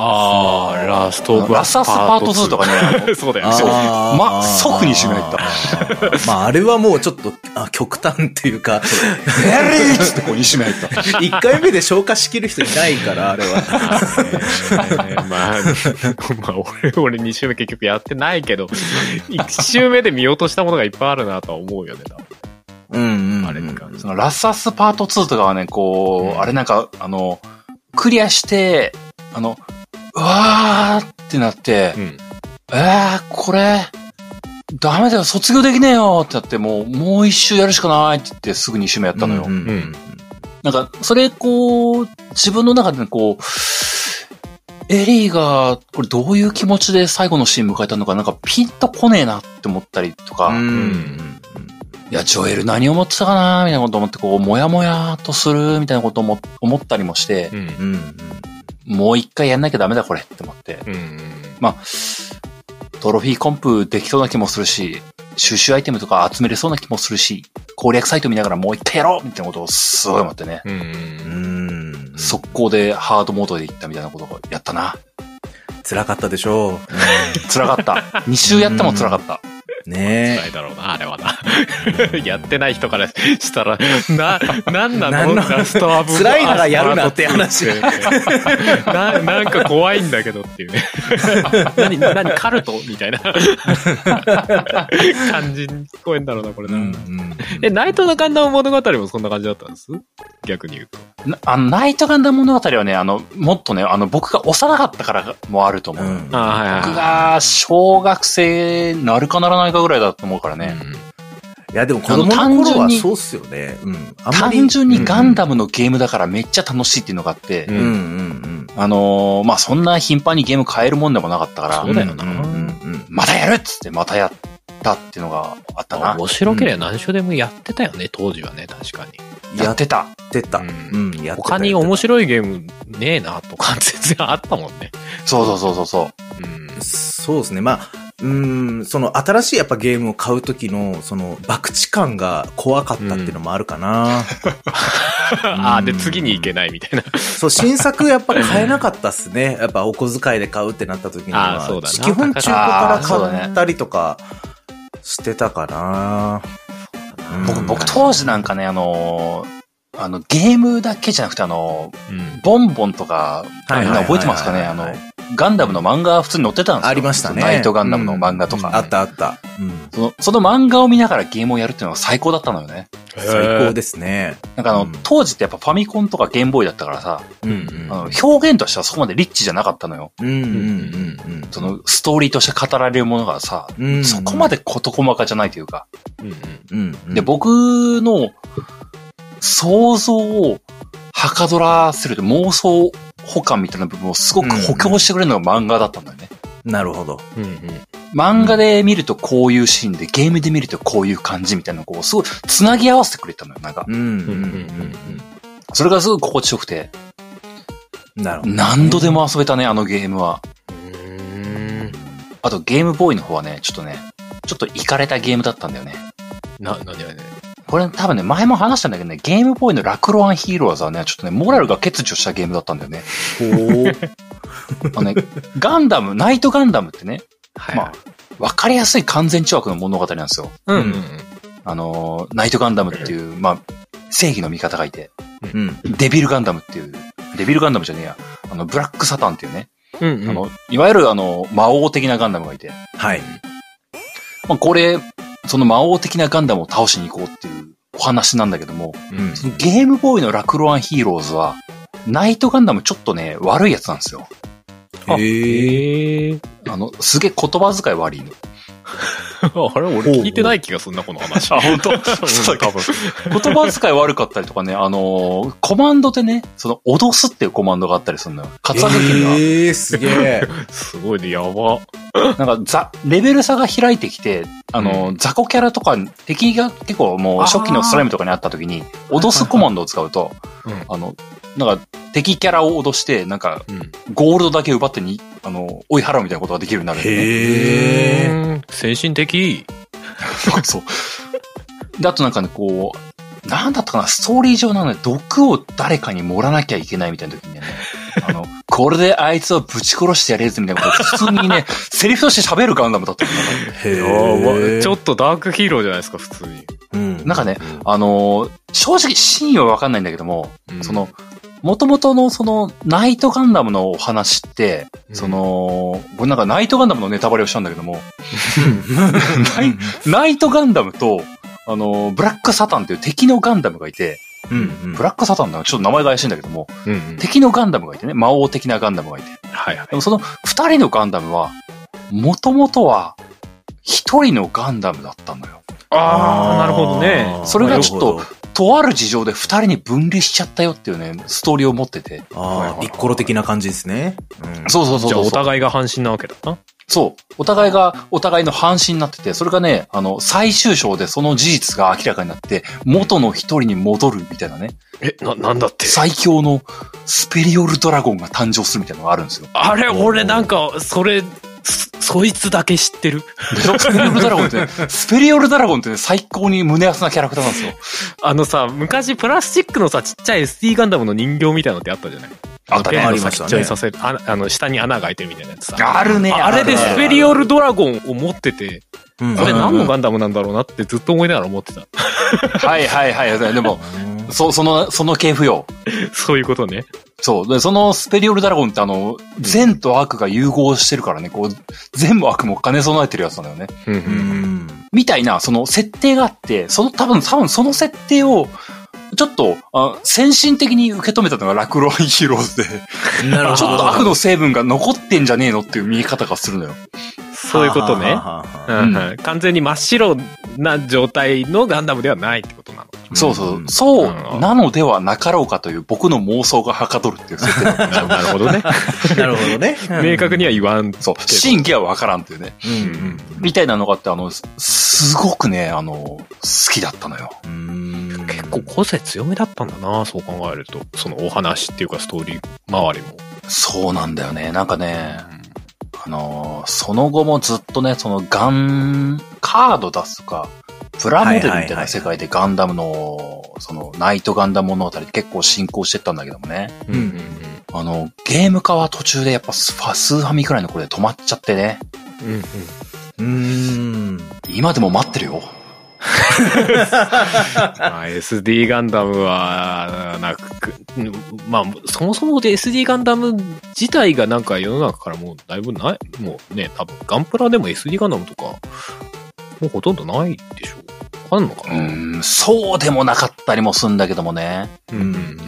ああ、ラストオブラスアスパート2とかね、そうだようん。ね。ま即に締め入ったた。まあ、あれはもうちょっと、あ極端っていうか、エリーってこう2周目入った。一回目で消化しきる人いないから、あれは。ねまあ、まあ、俺、俺2周目結局やってないけど、1周目で見落としたものがいっぱいあるなとは思うよね、多分うん、うん。あれ。そのラスアスパート2とかはね、こう、うんあれなんか、あの、クリアして、あの、うわーってなって、うん。えー、これ、ダメだよ、卒業できねえよってなって、もう、もう一周やるしかないって言ってすぐ2周目やったのよ。うんうんうんなんか、それ、こう、自分の中でこう、エリーが、これどういう気持ちで最後のシーン迎えたのか、なんかピンとこねえなって思ったりとか、いうん。や、ジョエル何思ってたかなみたいなこと思って、こう、もやもやとするみたいなことも思ったりもしてう、ん。うん。もう一回やんなきゃダメだこれって思って、うん。まあ、トロフィーコンプできそうな気もするし、収集アイテムとか集めれそうな気もするし、攻略サイト見ながらもう一回やろうみたいなことをすごい思ってね。う。うんん。速攻でハードモードで行ったみたいなことをやったな。辛かったでしょ辛かった。2周やっても辛かった。う。ね辛いだろうな、あれはな。やってない人からしたら、な、なんなの？なんの？ラストアブ辛いならやるなって話な、なんか怖いんだけどっていうね。何、何、カルト？みたいな 感じに聞こえんだろうな、これな。え、ナイトのガンダム物語もそんな感じだったんです？逆に言うと。なあの、ナイトガンダム物語はね、あの、もっとね、あの、僕が幼かったからもあると思う。うん。あはい僕が小学生なるかならないかぐらいだと思うからね。いや、でも子供の頃はそうっすよね。うん。単純にガンダムのゲームだからめっちゃ楽しいっていうのがあって、うんうんうんうん。あのーまあ、そんな頻繁にゲーム変えるもんでもなかったから、そうだよなうんうんうんまたやるっつってまたやったっていうのがあったな。面白ければ何種でもやってたよね、当時はね、確かに。うん。やってやった。てた。ううんん、やってた。他に面白いゲームねえなとか全然あったもんね。そうそうそうそうそう。うん。そうですね。まあ、うん、その新しいやっぱゲームを買うときの、その、博打感が怖かったっていうのもあるかな。ああ、で、次に行けないみたいな。そう、新作やっぱ買えなかったっすね。やっぱお小遣いで買うってなった時には。そうだな基本中古から買ったりとかしてたかな。僕、うん僕当時なんかね、あのーあの、ゲームだけじゃなくて、あの、うん。ボンボンとか、みんな覚えてますかね？あのはい、ガンダムの漫画普通に載ってたんですよ。ありましたね。ナイトガンダムの漫画とうんか。あったあった。うん。その、その漫画を見ながらゲームをやるっていうのが最高だったのよね。最高ですね。なんかあの、うん当時ってやっぱファミコンとかゲームボーイだったからさ、うんうんあの表現としてはそこまでリッチじゃなかったのよ。うんうんうんうん。その、ストーリーとして語られるものがさ、うんそこまで事細かじゃないというか。うんうん。うんうん。で、僕の想像をはかどらせると妄想補完みたいな部分をすごく補強してくれるのが漫画だったんだよね。なるほど。うんうん。漫画で見るとこういうシーンで、ゲームで見るとこういう感じみたいなのをこう、すごい繋ぎ合わせてくれたのよ、なんか。うんうんうんうんそれがすごい心地よくて、うん。なるほど。何度でも遊べたね、あのゲームは。うん。あとゲームボーイの方はね、ちょっとね、ちょっとイかれたゲームだったんだよね。な、なんだよね。これ多分ね、前も話したんだけどね、ゲームボーイのラクロワンヒーローズはね、ちょっとね、モラルが欠如したゲームだったんだよね。あのね、ガンダム、ナイトガンダムってね、はい。まあ、わかりやすい完全懲悪の物語なんですよ。うんうんあのー、ナイトガンダムっていう、まあ、正義の味方がいて、うん。デビルガンダムっていう、デビルガンダムじゃねえや、あの、ブラックサタンっていうね、うん。うんうん。あの、いわゆるあの、魔王的なガンダムがいて、はい。まあ、これ、その魔王的なガンダムを倒しに行こうっていうお話なんだけども、うんそのゲームボーイのラクロワンヒーローズは、ナイトガンダムちょっとね、悪いやつなんですよ。へえ。あの、すげえ言葉遣い悪いの。あれ俺聞いてない気がすんな、この話。あ、本当？うん多分。言葉遣い悪かったりとかね、あのーコマンドでね、その、脅すっていうコマンドがあったりするのよ。活躍機が。ええ、すげえ。すごいね、やば。なんか、ざ、レベル差が開いてきて、あの、雑魚キャラとか、敵が結構もう初期のスライムとかにあった時に、脅すコマンドを使うと、うんあの、なんか、敵キャラを脅して、なんか、うん。ゴールドだけ奪ってに、あの、追い払うみたいなことができるようになるね。へえ。うん先進的。そう。で、あとなんかね、こう、なんだったかな、ストーリー上なので、毒を誰かに盛らなきゃいけないみたいな時にね、あの、これであいつをぶち殺してやれずみたいなことを普通にね、セリフとして喋るガンダムだったんだよへ。ちょっとダークヒーローじゃないですか、普通に。うん。なんかね、あのー正直真意はわかんないんだけども、うんその、元々のその、ナイトガンダムのお話って、うんその、僕なんかナイトガンダムのネタバレをしたんだけども、ナ イナイトガンダムと、あのーブラックサタンっていう敵のガンダムがいて、うんうん。ブラックサタンだなちょっと名前が怪しいんだけども、うんうん。敵のガンダムがいてね、魔王的なガンダムがいて。はいはいで。もその二人のガンダムは、元々は、一人のガンダムだったのよ。ああ、なるほどね。それがちょっととある事情で二人に分離しちゃったよっていうね、ストーリーを持ってて。ど。ああ、ピッコロ的な感じですね。うんそうそうそうそう。じゃあお互いが半身なわけだな。そう。お互いが、お互いの半身になってて、それがね、あの、最終章でその事実が明らかになって、元の一人に戻るみたいなね、え、な、なんだって？最強のスペリオルドラゴンが誕生するみたいなのがあるんですよ。あれ、俺なんか、それ、そそいつだけ知ってる。スペリオルドラゴンってね、スペリオルドラゴンってね、最高に胸熱なキャラクターなんですよ。あのさ、昔プラスチックのさ、ちっちゃい SD ガンダムの人形みたいなのってあったじゃない？あったねありましたね先っさせる、ああの、下に穴が開いてるみたいなやつさ。あるね。あれでスペリオルドラゴンを持ってて、うんこれ何のガンンダムなんだろうなってずっと思いながら思ってた。はいはいはい。でも、そ、その、その系譜よ。そういうことね。そう。で、そのスペリオルドラゴンってあの、善と悪が融合してるからね、こう、善も悪も兼ね備えてるやつなんだよね。うんう。うんん。みたいな、その設定があって、その多分、多分その設定を、ちょっと、あ先進的に受け止めたのがラクロンヒーローズで、なるほど。ちょっと悪の成分が残ってんじゃねえのっていう見え方がするのよ。そういうことね。完全に真っ白な状態のガンダムではないってことなの。そうそうう。そううんなのではなかろうかという僕の妄想がはかどるっていう設定 なるほどね。なるほどね。明確には言わん。そう。真偽はわからんっていうね。うんみたいなのがあって、あの、すすごくね、あの、好きだったのよ。結構個性強めだったんだな、そう考えると。そのお話っていうかストーリー周りも。そうなんだよね。なんかね、あのーその後もずっとね、そのガン、カード出すとか、プラモデルみたいな世界でガンダムの、その、ナイトガンダム物語結構進行してったんだけどもね。うんうんうんあの、ゲーム化は途中でやっぱスファスーハミくらいのこれで止まっちゃってね。うんうんうん。今でも待ってるよ。まあ、SD ガンダムは、なく、うんまあ、そもそもで SD ガンダム自体がなんか世の中からもうだいぶない、もうね、多分ガンプラでも SD ガンダムとか、もうほとんどないでしょあんのかそうでもなかったりもすんだけどもね。うんうん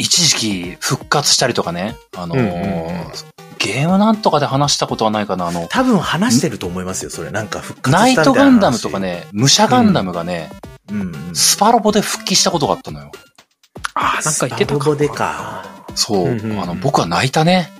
一時期復活したりとかね。あのーうんゲームなんとかで話したことはないかな。あの、多分話してると思いますよ、それ。なんか復活ナイしたみたいな話トガンダムとか。ね、武者ガンダムがね、うんうん。スパロボで復帰したことがあったのよ。ああ、なんか言ってたかスパロボでか。そう。うんうんうんあの、僕は泣いたね。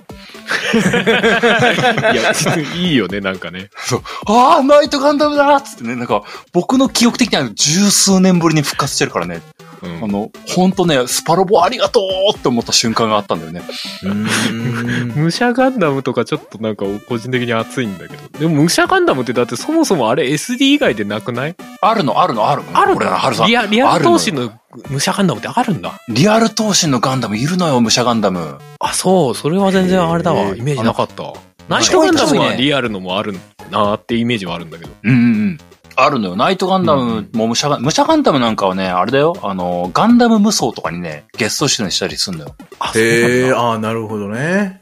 いや、いいよね、なんかね。そう。ああ、ナイトガンダムだっつってね、なんか、僕の記憶的には十数年ぶりに復活してるからね。うんあの、ほんとね、スパロボありがとうって思った瞬間があったんだよね。武者ガンダムとかちょっとなんか個人的に熱いんだけど。でも武者ガンダムってだってそもそもあれ SD 以外でなくない？あるの、あるの、あるの。ある俺ら、はるさんリ。アリアルあるの闘神の武者ガンダムってあるんだ？リアル闘神のガンダムいるのよ、武者ガンダム。あ、そう。それは全然あれだわ。イメージなかった。ナイトガンダムはリアルのもあるなーってイメージはあるんだけど。うんうんうん。あるのよ。ナイトガンダムも武者ガン、武者ガンダムなんかはね、あれだよ。あの、ガンダム無双とかにね、ゲスト出演したりするんだよ。あ、へえ、ああ、なるほどね。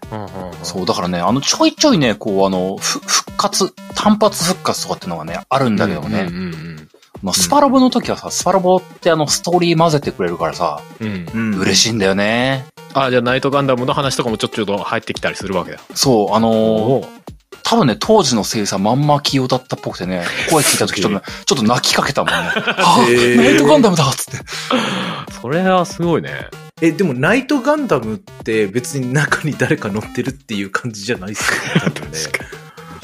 そう、だからね、あの、ちょいちょいね、こう、あの、ふ復活、単発復活とかっていうのがね、あるんだけどもね。うんうんまあ、スパロボの時はさ、スパロボってあの、ストーリー混ぜてくれるからさ、うん。嬉しいんだよね。あ、じゃあナイトガンダムの話とかもちょっとちょっと入ってきたりするわけだ。そう、あのー多分ね、当時の声優さんまんま起用だったっぽくてね、声聞いた時ちょっとね、ちょっと泣きかけたもんね。はあ、ナイトガンダムだっつって。それはすごいね。え、でも、ナイトガンダムって別に中に誰か乗ってるっていう感じじゃないっすよね。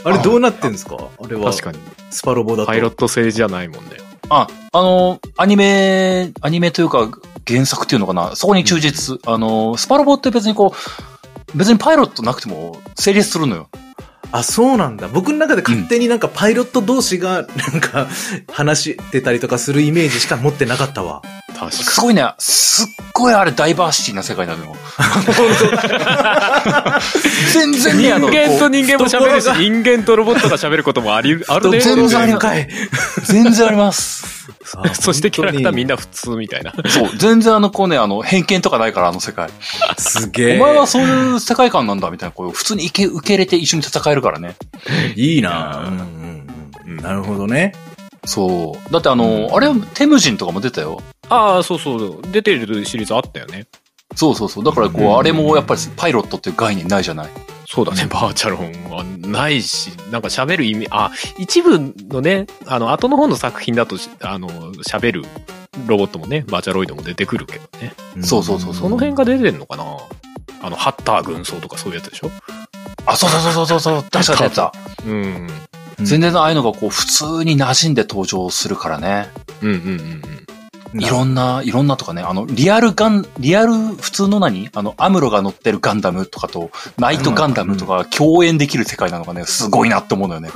あれどうなってんですか？あれは。確かに。スパロボだと。パイロット製じゃないもんね。あ、あのーアニメ、アニメというか原作っていうのかな、そこに忠実。あのースパロボって別にこう、別にパイロットなくても成立するのよ。あ、そうなんだ。僕の中で勝手になんかパイロット同士がなんか話してたりとかするイメージしか持ってなかったわ。確すごいね、すっごいあれダイバーシティな世界なのよ。全然ね、あの、人間と人間も喋るし、人間とロボットが喋ることもあり、あるね。全然あります。全然あります。そしてキャラクターみんな。な普通みたいな。そう、全然あの、こうね、あの、偏見とかないから、あの世界。すげえ。お前はそういう世界観なんだ、みたいな、こう、普通に受け、受け入れて一緒に戦えるからね。いいなうんうんうん。なるほどね。そう。だってあの、あれ、テムジンとかも出たよ。ああ、そうそう。出てるシリーズあったよね。そうそうそう。だからこう、うんあれもやっぱりパイロットっていう概念ないじゃない？そうだね、バーチャロンはないし、なんか喋る意味、あ、一部のね、あの、後の方の作品だとし、あの、喋るロボットもね、バーチャロイドも出てくるけどね。そうそうそうその辺が出てんのかな？あの、ハッター軍曹とかそういうやつでしょ？あ、そうそうそうそうそう、確かに出てた。うん。うん全然ああいうのがこう、普通に馴染んで登場するからね。うんうんうんいろんな、いろんなとかね、あの、リアルガン、リアル、普通の何？あの、アムロが乗ってるガンダムとかと、ナイトガンダムとかが共演できる世界なのがね、すごいなって思うのよね。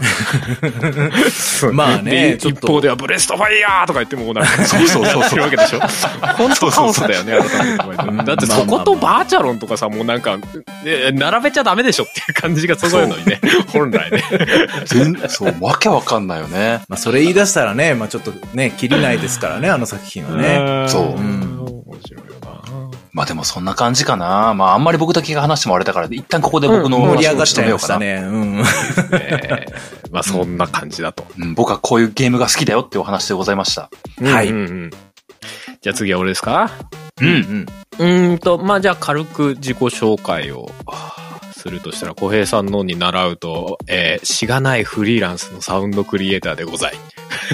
うん。まあねでちょっと。一方ではブレストファイヤーとか言ってもなんか、そうそうそうやってるわけでしょ。本当カオスだよね、だってそことバーチャロンとかさ、もうなんか、え並べちゃダメでしょっていう感じがすごいのにね、本来ね。全、そう、わけわかんないよね。まあ、それ言い出したらね、まあちょっとね、切りないですからね、あの作品はね。そううん面白いよな。まあでもそんな感じかな。まああんまり僕だけが話してもあれだから、一旦ここで僕の盛り話を上がっちしたね。うん。えーまあそんな感じだと。うん、僕はこういうゲームが好きだよっていうお話でございました。はいうんうんうんじゃあ次は俺ですか？う。うんん。うーんと、まあ、じゃあ軽く自己紹介をするとしたら、小平さんのに習うと、えー、しがないフリーランスのサウンドクリエイターでござい。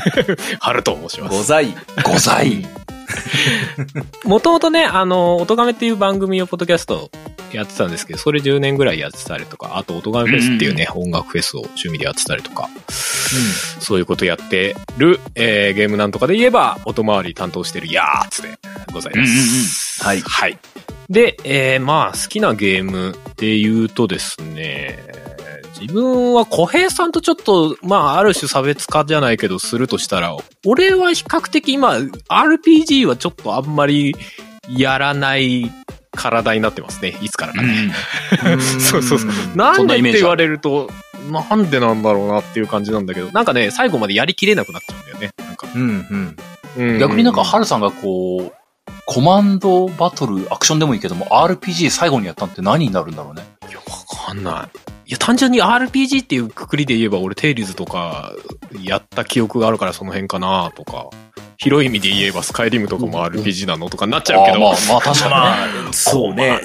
ハルと申します。ござい。ござい。もともとね、あの、音亀っていう番組をポッドキャストやってたんですけど、それ10年ぐらいやってたりとか、あと音亀フェスっていうね、音楽フェスを趣味でやってたりとか、そういうことやってる、えー、ゲームなんとかで言えば、音回り担当してるやーつでございます。はいはい。で、えー、まあ、好きなゲームで言うとですね、自分は小平さんとちょっと、まあ、ある種差別化じゃないけど、するとしたら、俺は比較的今、RPG はちょっとあんまりやらない体になってますね。いつからかね。うんそうそうそううんなんでって言われると、なんでなんだろうなっていう感じなんだけど、なんかね、最後までやりきれなくなっちゃうんだよね。なんか、うんうん。うん逆になんか、ハルさんがこう、コマンドバトル、アクションでもいいけども、RPG 最後にやったのって何になるんだろうね。いや、わかんない。いや、単純に RPG っていうくくりで言えば、俺、テイリーズとか、やった記憶があるからその辺かなとか、広い意味で言えば、スカイリムとかも RPG なのとかなっちゃうけど、まあ、まあ確かにね。そうね。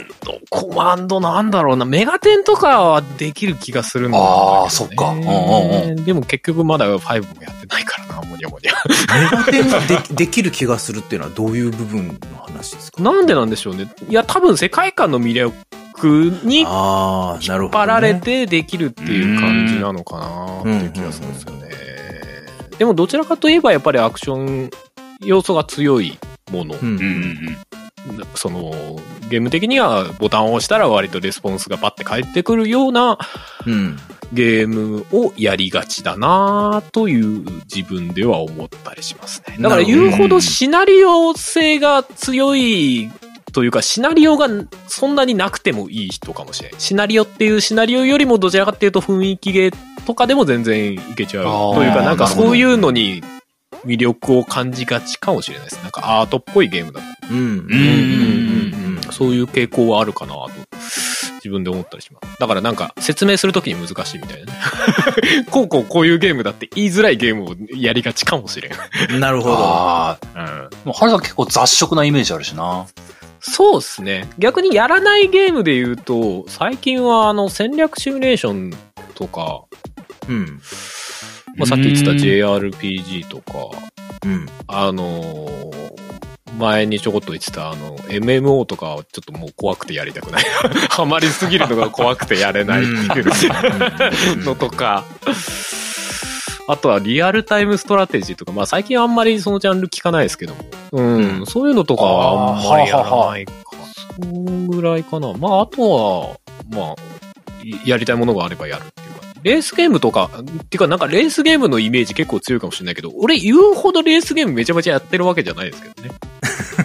コマンドなんだろうな。メガテンとかはできる気がするんだけど、ね。あーそっかうんうんでも結局まだ5もやってないからな、もにゃもにゃ。メガテンがでできる気がするっていうのはどういう部分の話ですか？なんでなんでしょうね。いや、多分世界観の魅力にああ、なるほど、ね。引っ張られてできるっていう感じなのかなっていう気がするんですよね。でもどちらかといえばやっぱりアクション要素が強いもの。その、ゲーム的にはボタンを押したら割とレスポンスがパッて返ってくるようなうん。ゲームをやりがちだなという自分では思ったりしますね。だから言うほどシナリオ性が強いというか、シナリオがそんなになくてもいい人かもしれない。シナリオっていうシナリオよりもどちらかっていうと雰囲気ゲーとかでも全然いけちゃう。というか、なんかそういうのに魅力を感じがちかもしれないです。なんかアートっぽいゲームだと。うん。うん。うんうんそういう傾向はあるかなと、自分で思ったりします。だからなんか説明するときに難しいみたいなね。こうこうこういうゲームだって言いづらいゲームをやりがちかもしれん。うん。なるほど。ああ。うん、でもハルさん結構雑食なイメージあるしな。そうですね。逆にやらないゲームで言うと、最近はあの戦略シミュレーションとか、うん。まあ、さっき言ってたうん JRPG とか、うん。あのー前にちょこっと言ってたあの MMO とかはちょっともう怖くてやりたくない。ハマりすぎるのが怖くてやれないっていうのとか、あとはリアルタイムストラテジーとか、まあ最近あんまりそのジャンル聞かないですけども、うん、うんそういうのとかはあんまりやらないか。そんぐらいかな。まああとは、まあ、いやりたいものがあればやるっていうか。レースゲームとか、っていうかなんかレースゲームのイメージ結構強いかもしれないけど、俺言うほどレースゲームめちゃめちゃやってるわけじゃないですけどね。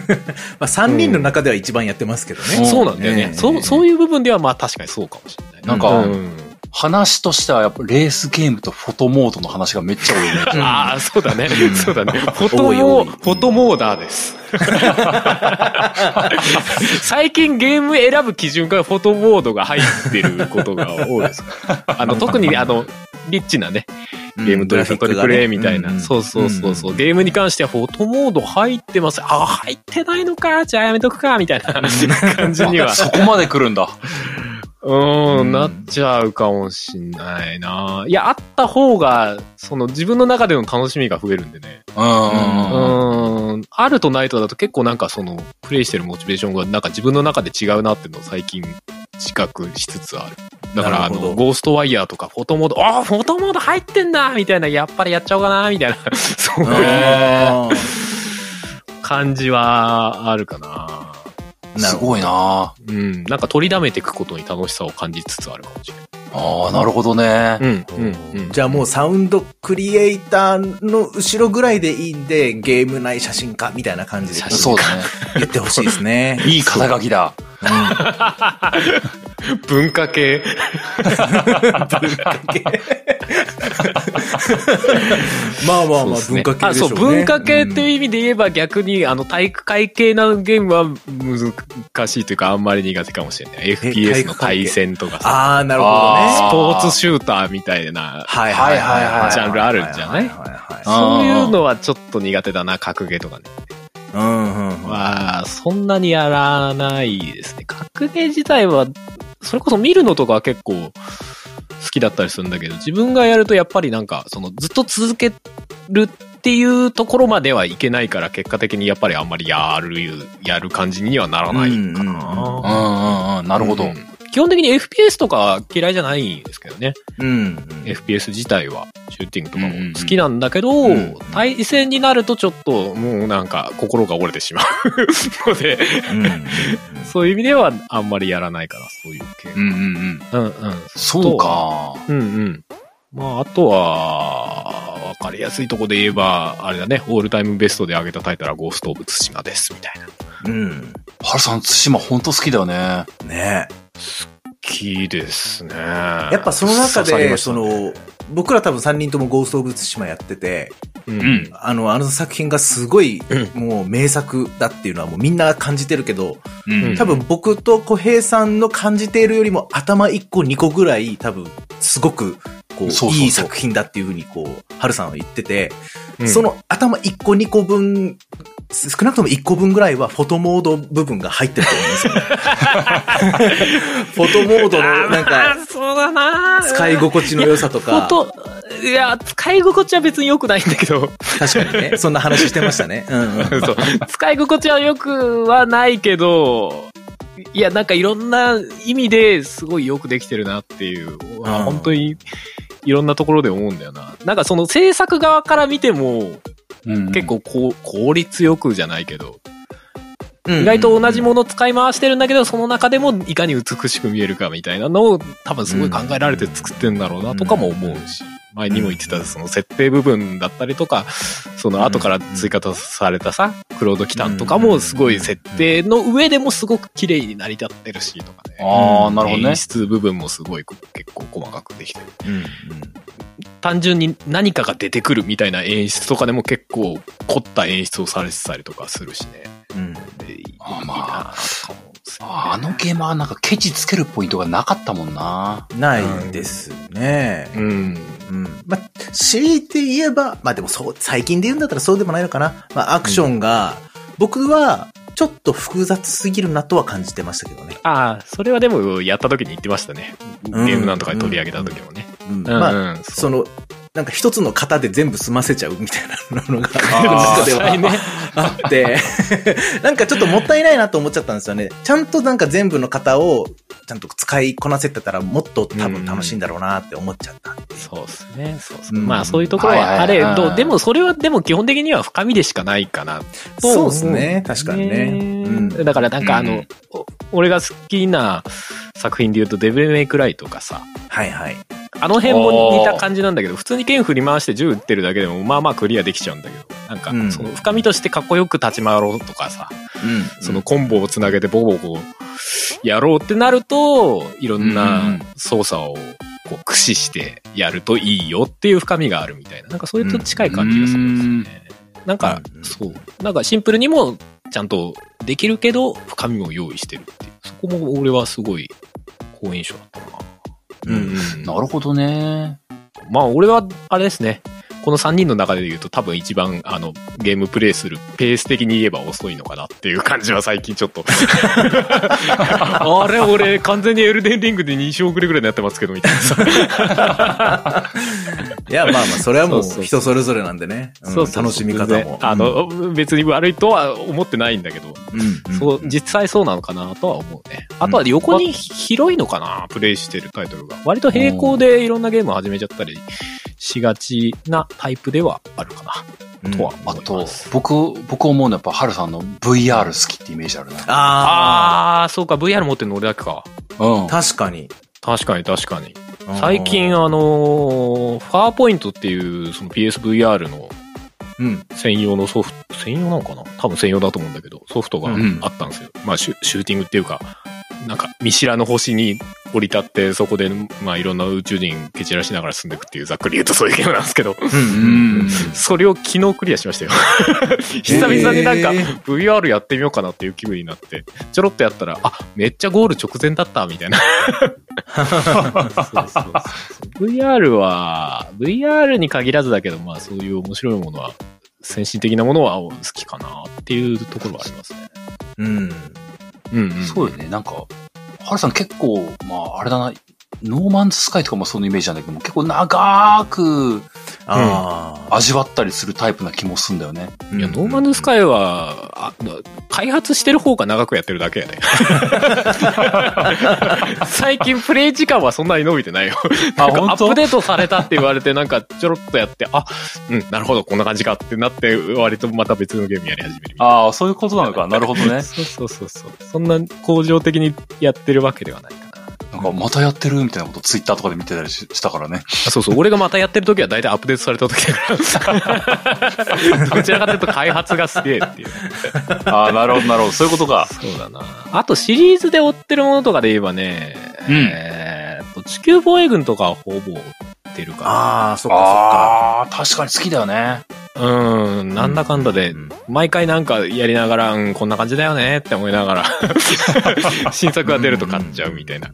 まあ、3人の中では一番やってますけどね。うんそうなんだよね。ええそう、そういう部分ではまあ確かにそうかもしれない。なんかうん話としてはやっぱレースゲームとフォトモードの話がめっちゃ多いね。う んああ、そうだね。そうだね。フォト多い多モいフォトモーダーです。最近ゲーム選ぶ基準からフォトモードが入ってることが多いです。あの、特にあの、リッチなね、ゲームトリプルプレイみたいな。そうそうそうそう。ゲームに関してはフォトモード入ってます。ああ、入ってないのか。じゃあやめとくか。みたいな感じには。そこまで来るんだ。うんん、なっちゃうかもしんないな。いや、あった方が、その自分の中での楽しみが増えるんでね。うんうんうん。うーん。あるとないとだと結構なんかその、プレイしてるモチベーションがなんか自分の中で違うなっていうのを最近自覚しつつある。だからあの、ゴーストワイヤーとかフォトモード、ああ、フォトモード入ってんだみたいな、やっぱりやっちゃおうかなみたいな、そういうあ感じはあるかな。ーすごいなうん。なんか取りだめていくことに楽しさを感じつつあるかもしれない。ああ、なるほどね。うん、うん、うん。じゃあもうサウンドクリエイターの後ろぐらいでいいんで、ゲーム内写真家みたいな感じで写真そうだね。言ってほしいですね。いい肩書きだ。文化系。まあまあまあ、そうですね文化系でしょうね。あそう、文化系っていうう意味で言えば逆に、あの、体育会系なゲームは難しいというか、あんまり苦手かもしれない。FPS の対戦とかん。さ、ああ、なるほどね。あスポーツシューターみたいな、はいはいはいはい。ジャンルあるんじゃないそういうのはちょっと苦手だな、格ゲーとかね。うんうん。は、そんなにやらないですね。格ゲー自体は、それこそ見るのとかは結構好きだったりするんだけど、自分がやるとやっぱりなんか、そのずっと続けるっていうところまではいけないから、結果的にやっぱりあんまりやる、やる感じにはならないかうんうんうんうんな。うんうん。なるほど。うん基本的に FPS とか嫌いじゃないですけどね。うんうん。FPS 自体は、シューティングとかうんうんうんも好きなんだけど、うん対戦になるとちょっともうなんか心が折れてしまう ので、うんうんそういう意味ではあんまりやらないかな、そういう系。うんうんうん。うんうん。そうか。うんうん。まあ、あとは、わかりやすいとこで言えば、あれだね、オールタイムベストで上げたタイトルはゴースト・オブ・ツシマです、みたいな。うん。ハルさん、対馬ほんと好きだよね。ねキーですね。やっぱその中で、刺さりましたその、僕ら多分3人ともゴースト・オブ・ツシマやってて、ううんん。あの、あの作品がすごい、もう名作だっていうのはもうみんな感じてるけど、うん。多分僕と小平さんの感じているよりも頭1個2個ぐらい多分すごくこうそうそうそういい作品だっていうふうにこう、春さんは言ってて、うんその頭1個2個分、少なくとも1個分ぐらいはフォトモード部分が入ってると思うんですよね。フォトモードのなんかそうだな使い心地の良さとか、フォト、いや、使い心地は別に良くないんだけど、確かにね、そんな話してましたね。うんうん。そう使い心地は良くはないけど、いや、なんかいろんな意味ですごいよくできてるなっていう、あうん本当にいろんなところで思うんだよな。なんかその制作側から見ても、うん結構こう効率よくじゃないけど、うん意外と同じものを使い回してるんだけど、その中でもいかに美しく見えるかみたいなのを多分すごい考えられて作ってんだろうなとかも思うし、前にも言ってたその設定部分だったりとか、その後から追加されたさ、クロードキタンとかもすごい設定の上でもすごく綺麗に成り立ってるしとかね。ああ、なるほどね演。出部分もすごい結構細かくできてる。うん単純に何かが出てくるみたいな演出とかでも結構凝った演出をされてたりとかするしね。うんいあまあいいなとか思うんですよねあのゲームはなんかケチつけるポイントがなかったもんな。ないですね。うん。うん。まあ、強いて言えば、まあでもそう、最近で言うんだったらそうでもないのかな。まあアクションが、僕はちょっと複雑すぎるなとは感じてましたけどね。ああ、それはでもやった時に言ってましたね。ゲうんームなんとかで取り上げた時もね。うん。うんまあ、うんその、なんか一つの型で全部済ませちゃうみたいなのが、あー中ではねあって、なんかちょっともったいないなと思っちゃったんですよね。ちゃんとなんか全部の型をちゃんと使いこなせてたらもっと多分楽しいんだろうなって思っちゃった。そうですね。そうそううんまあそういうところはあはいれど、でもそれはでも基本的には深みでしかないかなそうですね。確かにね。うんだからなんかあの、うんお俺が好きな作品で言うとデビルメイクライとかさ、はいはい。あの辺も似た感じなんだけど、普通に剣振り回して銃撃ってるだけでもまあまあクリアできちゃうんだけど、なんかうんその深みとしてかっこよく立ち回ろうとかさ、うん。そのコンボをつなげてボコボコやろうってなると、いろんなん操作をこう駆使してやるといいよっていう深みがあるみたいな。なんかそれと近い感じがするんですよね。なんかう、んそう。なんかシンプルにもちゃんとできるけど、深みも用意してるっていう。そこも俺はすごい好印象だったな。うんなるほどね。まあ俺は、あれですね。この3人の中で言うと多分一番あのゲームプレイするペース的に言えば遅いのかなっていう感じは最近ちょっと あれ俺完全にエルデンリングで2勝遅れぐらいになってますけどみたいなさ いや、まあまあ、それはもそう人それぞれなんでね。うんそう楽しみ方も。あの、別に悪いとは思ってないんだけど、うん、そう、実際そうなのかなとは思うね。あとは横に広いのかな、プレイしてるタイトルが。割と並行でいろんなゲームを始めちゃったりしがちなタイプではあるかな、うんとはあと僕、僕思うのはやっぱ、ハルさんの VR 好きってイメージあるな。ああー、そうか、VR 持ってるの俺だけか。うんあ、。確かに。確かに確かに。うん最近、あのーファーポイントっていう、その PSVR のうん。専用のソフト、専用なのかな？多分専用だと思うんだけど、ソフトがうんあったんですよ。まあシュ、シューティングっていうか、なんか、見知らぬ星に降り立って、そこで、まあ、いろんな宇宙人蹴散らしながら進んでいくっていう、ざっくり言うとそういうゲームなんですけど。それを昨日クリアしましたよ。久々になんか VR やってみようかなっていう気分になって、ちょろっとやったら、あ、めっちゃゴール直前だった、みたいな。VR は、VR に限らずだけど、まあそういう面白いものは好先進的なものは好きかなっていうところはありますね。うん。うん、うん。そうよね。なんか、ハルさん結構、まあ、あれだな、ノーマンズスカイとかもそのイメージなんだけども、結構長くああ。味わったりするタイプな気もすんだよね。いや、ノーマンズスカイは、あ開発してる方が長くやってるだけやね。最近プレイ時間はそんなに伸びてないよ。あなんかアップデートされたって言われて、なんかちょろっとやって、あ、うん、なるほど、こんな感じかってなって、割とまた別のゲームやり始める。ああ、そういうことなのか。なるほどね。そうそうそうそう。そんな向上的にやってるわけではないかな。なんか、またやってるみたいなことツイッターとかで見てたりししたからね。あそうそう、俺がまたやってる時は大体アップデートされた時だから。どちらかというと開発がすげえっていう。ああ、なるほど、なるほど。そういうことか。そうだな。あとシリーズで追ってるものとかで言えばね、うんえーっと、地球防衛軍とかはほぼ追ってるかああ、そっかそっか。ああ、確かに好きだよね。な。うん、なんだかんだで、うん毎回なんかやりながら、うん、こんな感じだよねって思いながら、新作が出ると買っちゃうみたいな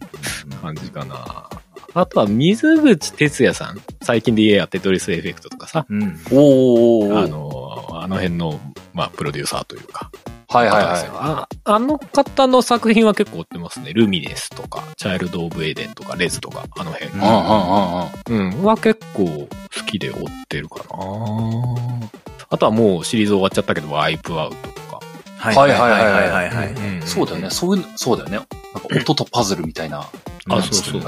感じかな。あとは水口哲也さん。最近で言えやテトリスエフェクトとかさ。うん。おーあの、あの辺の、まあ、プロデューサーというか。はいはいはああの方の作品は結構追ってますね。ルミネスとか、チャイルド・オブ・エデンとか、レズとか、あの辺。い。うんうんうんうん。うん、は結構好きで追ってるかなあとはもうシリーズ終わっちゃったけど、ワイプアウトとか。はいはいはいはいはいはいはい。んそうだよね。。そういう、そうだよね。なんか音とパズルみたいな。あそうそう。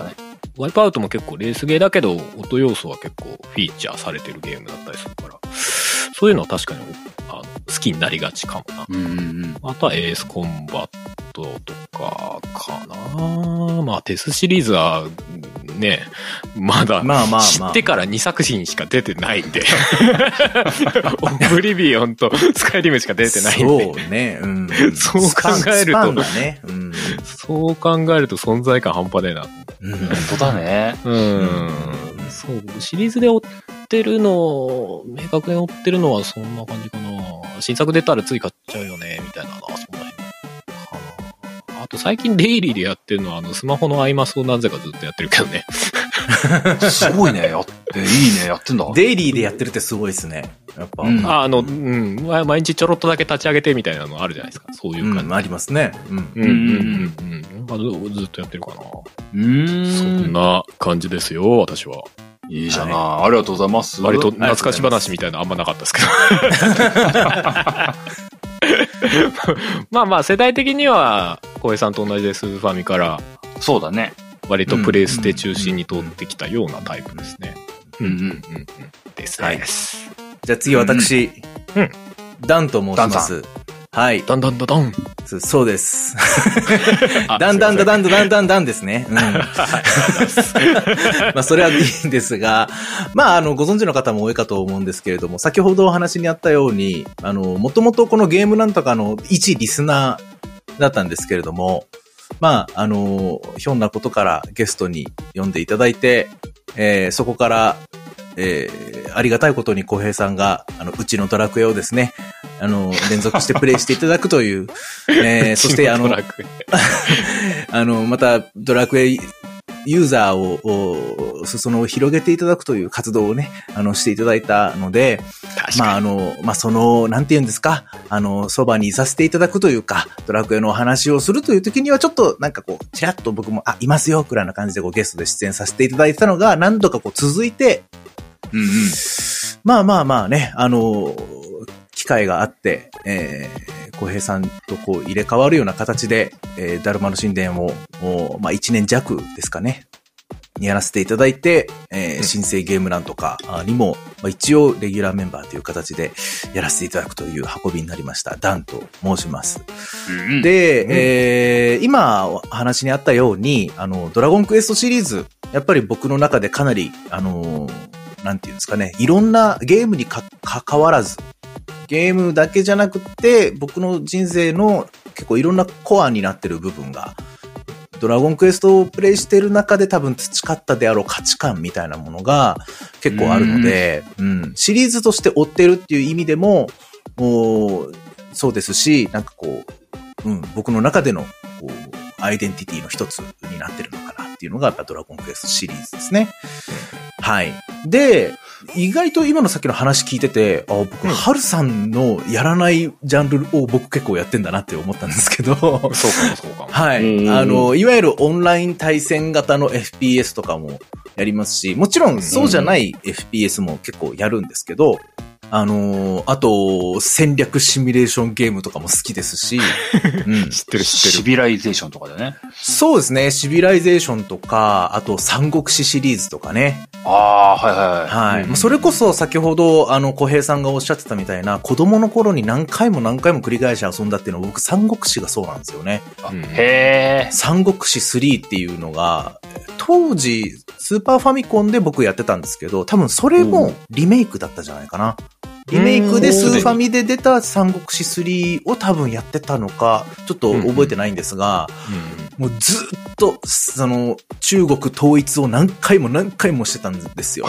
ワイプアウトも結構レースゲーだけど、音要素は結構フィーチャーされてるゲームだったりするから、そういうのは確かにあの好きになりがちかもな。うんうんうん。あとはエースコンバットとかかなまあテスシリーズはね、まだまあまあまあ。知ってから2作品しか出てないんで。オブリビオンとスカイリムしか出てないんで。そうね。うん。そう考えるとね。うん。そう考えると存在感半端ねえな。うん本当だね。うん。そう、シリーズで追ってるの、明確に追ってるのはそんな感じかな。新作出たらつい買っちゃうよね、みたいなのはそんなに。あと最近デイリーでやってるのは、あの、スマホのアイマスをなぜかずっとやってるけどね。すごいね。やって、いいね。やってんだ。デイリーでやってるってすごいですね。やっぱ。うん。ああの、うん、ま毎日ちょろっとだけ立ち上げてみたいなのあるじゃないですか。そういう感じ。うん、ありますね。うん。うん、うん、うん、うん。あずずっとやってるかな。うーそん。ん。な感じですよ、私は。いいじゃない。ありがとうございます。割と懐かし話みたいなのあん。まなかったですけど。まあまあ、世代的には、小平さん。と同じです。ファミから、そうだね。割とプレイステ中心に通ってきたようなタイプですね。うんうん。うんうん。ですね。はいじゃあ次私、うんダンと申します。はい。だんだんだだん。そそうです。あだんだんだだん。んだだんだんだんですね。うん。まあ、それはいいんですが、まあ、あの、ご存知の方も多いかと思うんですけれども、先ほどお話にあったように、あの、もともとこのゲームなんとかの一リスナーだったんですけれども、まあ、あの、ひょんなことからゲストに呼んでいただいて、えーそこから、えーありがたいことに小平さんが、あの、うちのドラクエをですね、あの、連続してプレイしていただくという、えーそして、あの あの、また、ドラクエユーザーを、を裾野を広げていただくという活動をね、あの、していただいたので、まあ、あの、まあ、その、なんて言うんですか、あの、そばにいさせていただくというか、ドラクエのお話をするという時には、ちょっと、なんかこう、ちらっと僕も、あ、いますよ、くらいな感じでこうゲストで出演させていただいてたのが、何度かこう続いて、うんうん。まあまあまあね、あの、機会があって、えー、小平さんとこう入れ替わるような形で、えー、ダルマの神殿を、おまあ一年弱ですかね、やらせていただいて、えー、うん新生ゲームランとかあにも、まあ、一応レギュラーメンバーという形でやらせていただくという運びになりました。ダンと申します。で、うんえー今お話にあったように、あの、ドラゴンクエストシリーズ、やっぱり僕の中でかなり、あのーなんていうんですかね、いろんなゲームにか、関わらず、ゲームだけじゃなくて、僕の人生の結構いろんなコアになってる部分が、ドラゴンクエストをプレイしてる中で多分培ったであろう価値観みたいなものが結構あるので、うん、シリーズとして追ってるっていう意味でも、もうそうですし、なんかこう、うん、僕の中での、こう、アイデンティティの一つになってるのかなっていうのが、やっぱドラゴンクエストシリーズですね。はい。で、意外と今のさっきの話聞いてて、あ、僕、ハルさんのやらないジャンルを僕結構やってんだなって思ったんですけど、そうかもそうかも。はい。あの、いわゆるオンライン対戦型の FPS とかもやりますし、もちろんそうじゃない FPS も結構やるんですけど、あのーあと、戦略シミュレーションゲームとかも好きですし、うん、知ってる知ってる。シビライゼーションとかでね。そうですね、シビライゼーションとか、あと三国志シリーズとかね。ああ、はいはいはい。はい。うんまあそれこそ先ほど、あの、小平さんがおっしゃってたみたいな、子供の頃に何回も何回も繰り返し遊んだっていうのは僕、三国志がそうなんですよね。うんへえ。三国志3っていうのが、当時、スーパーファミコンで僕やってたんですけど、多分それもリメイクだったじゃないかな。リメイクでスーファミで出た三国志3を多分やってたのか、ちょっと覚えてないんですが、もうずっと、その、中国統一を何回も何回もしてたんですよ。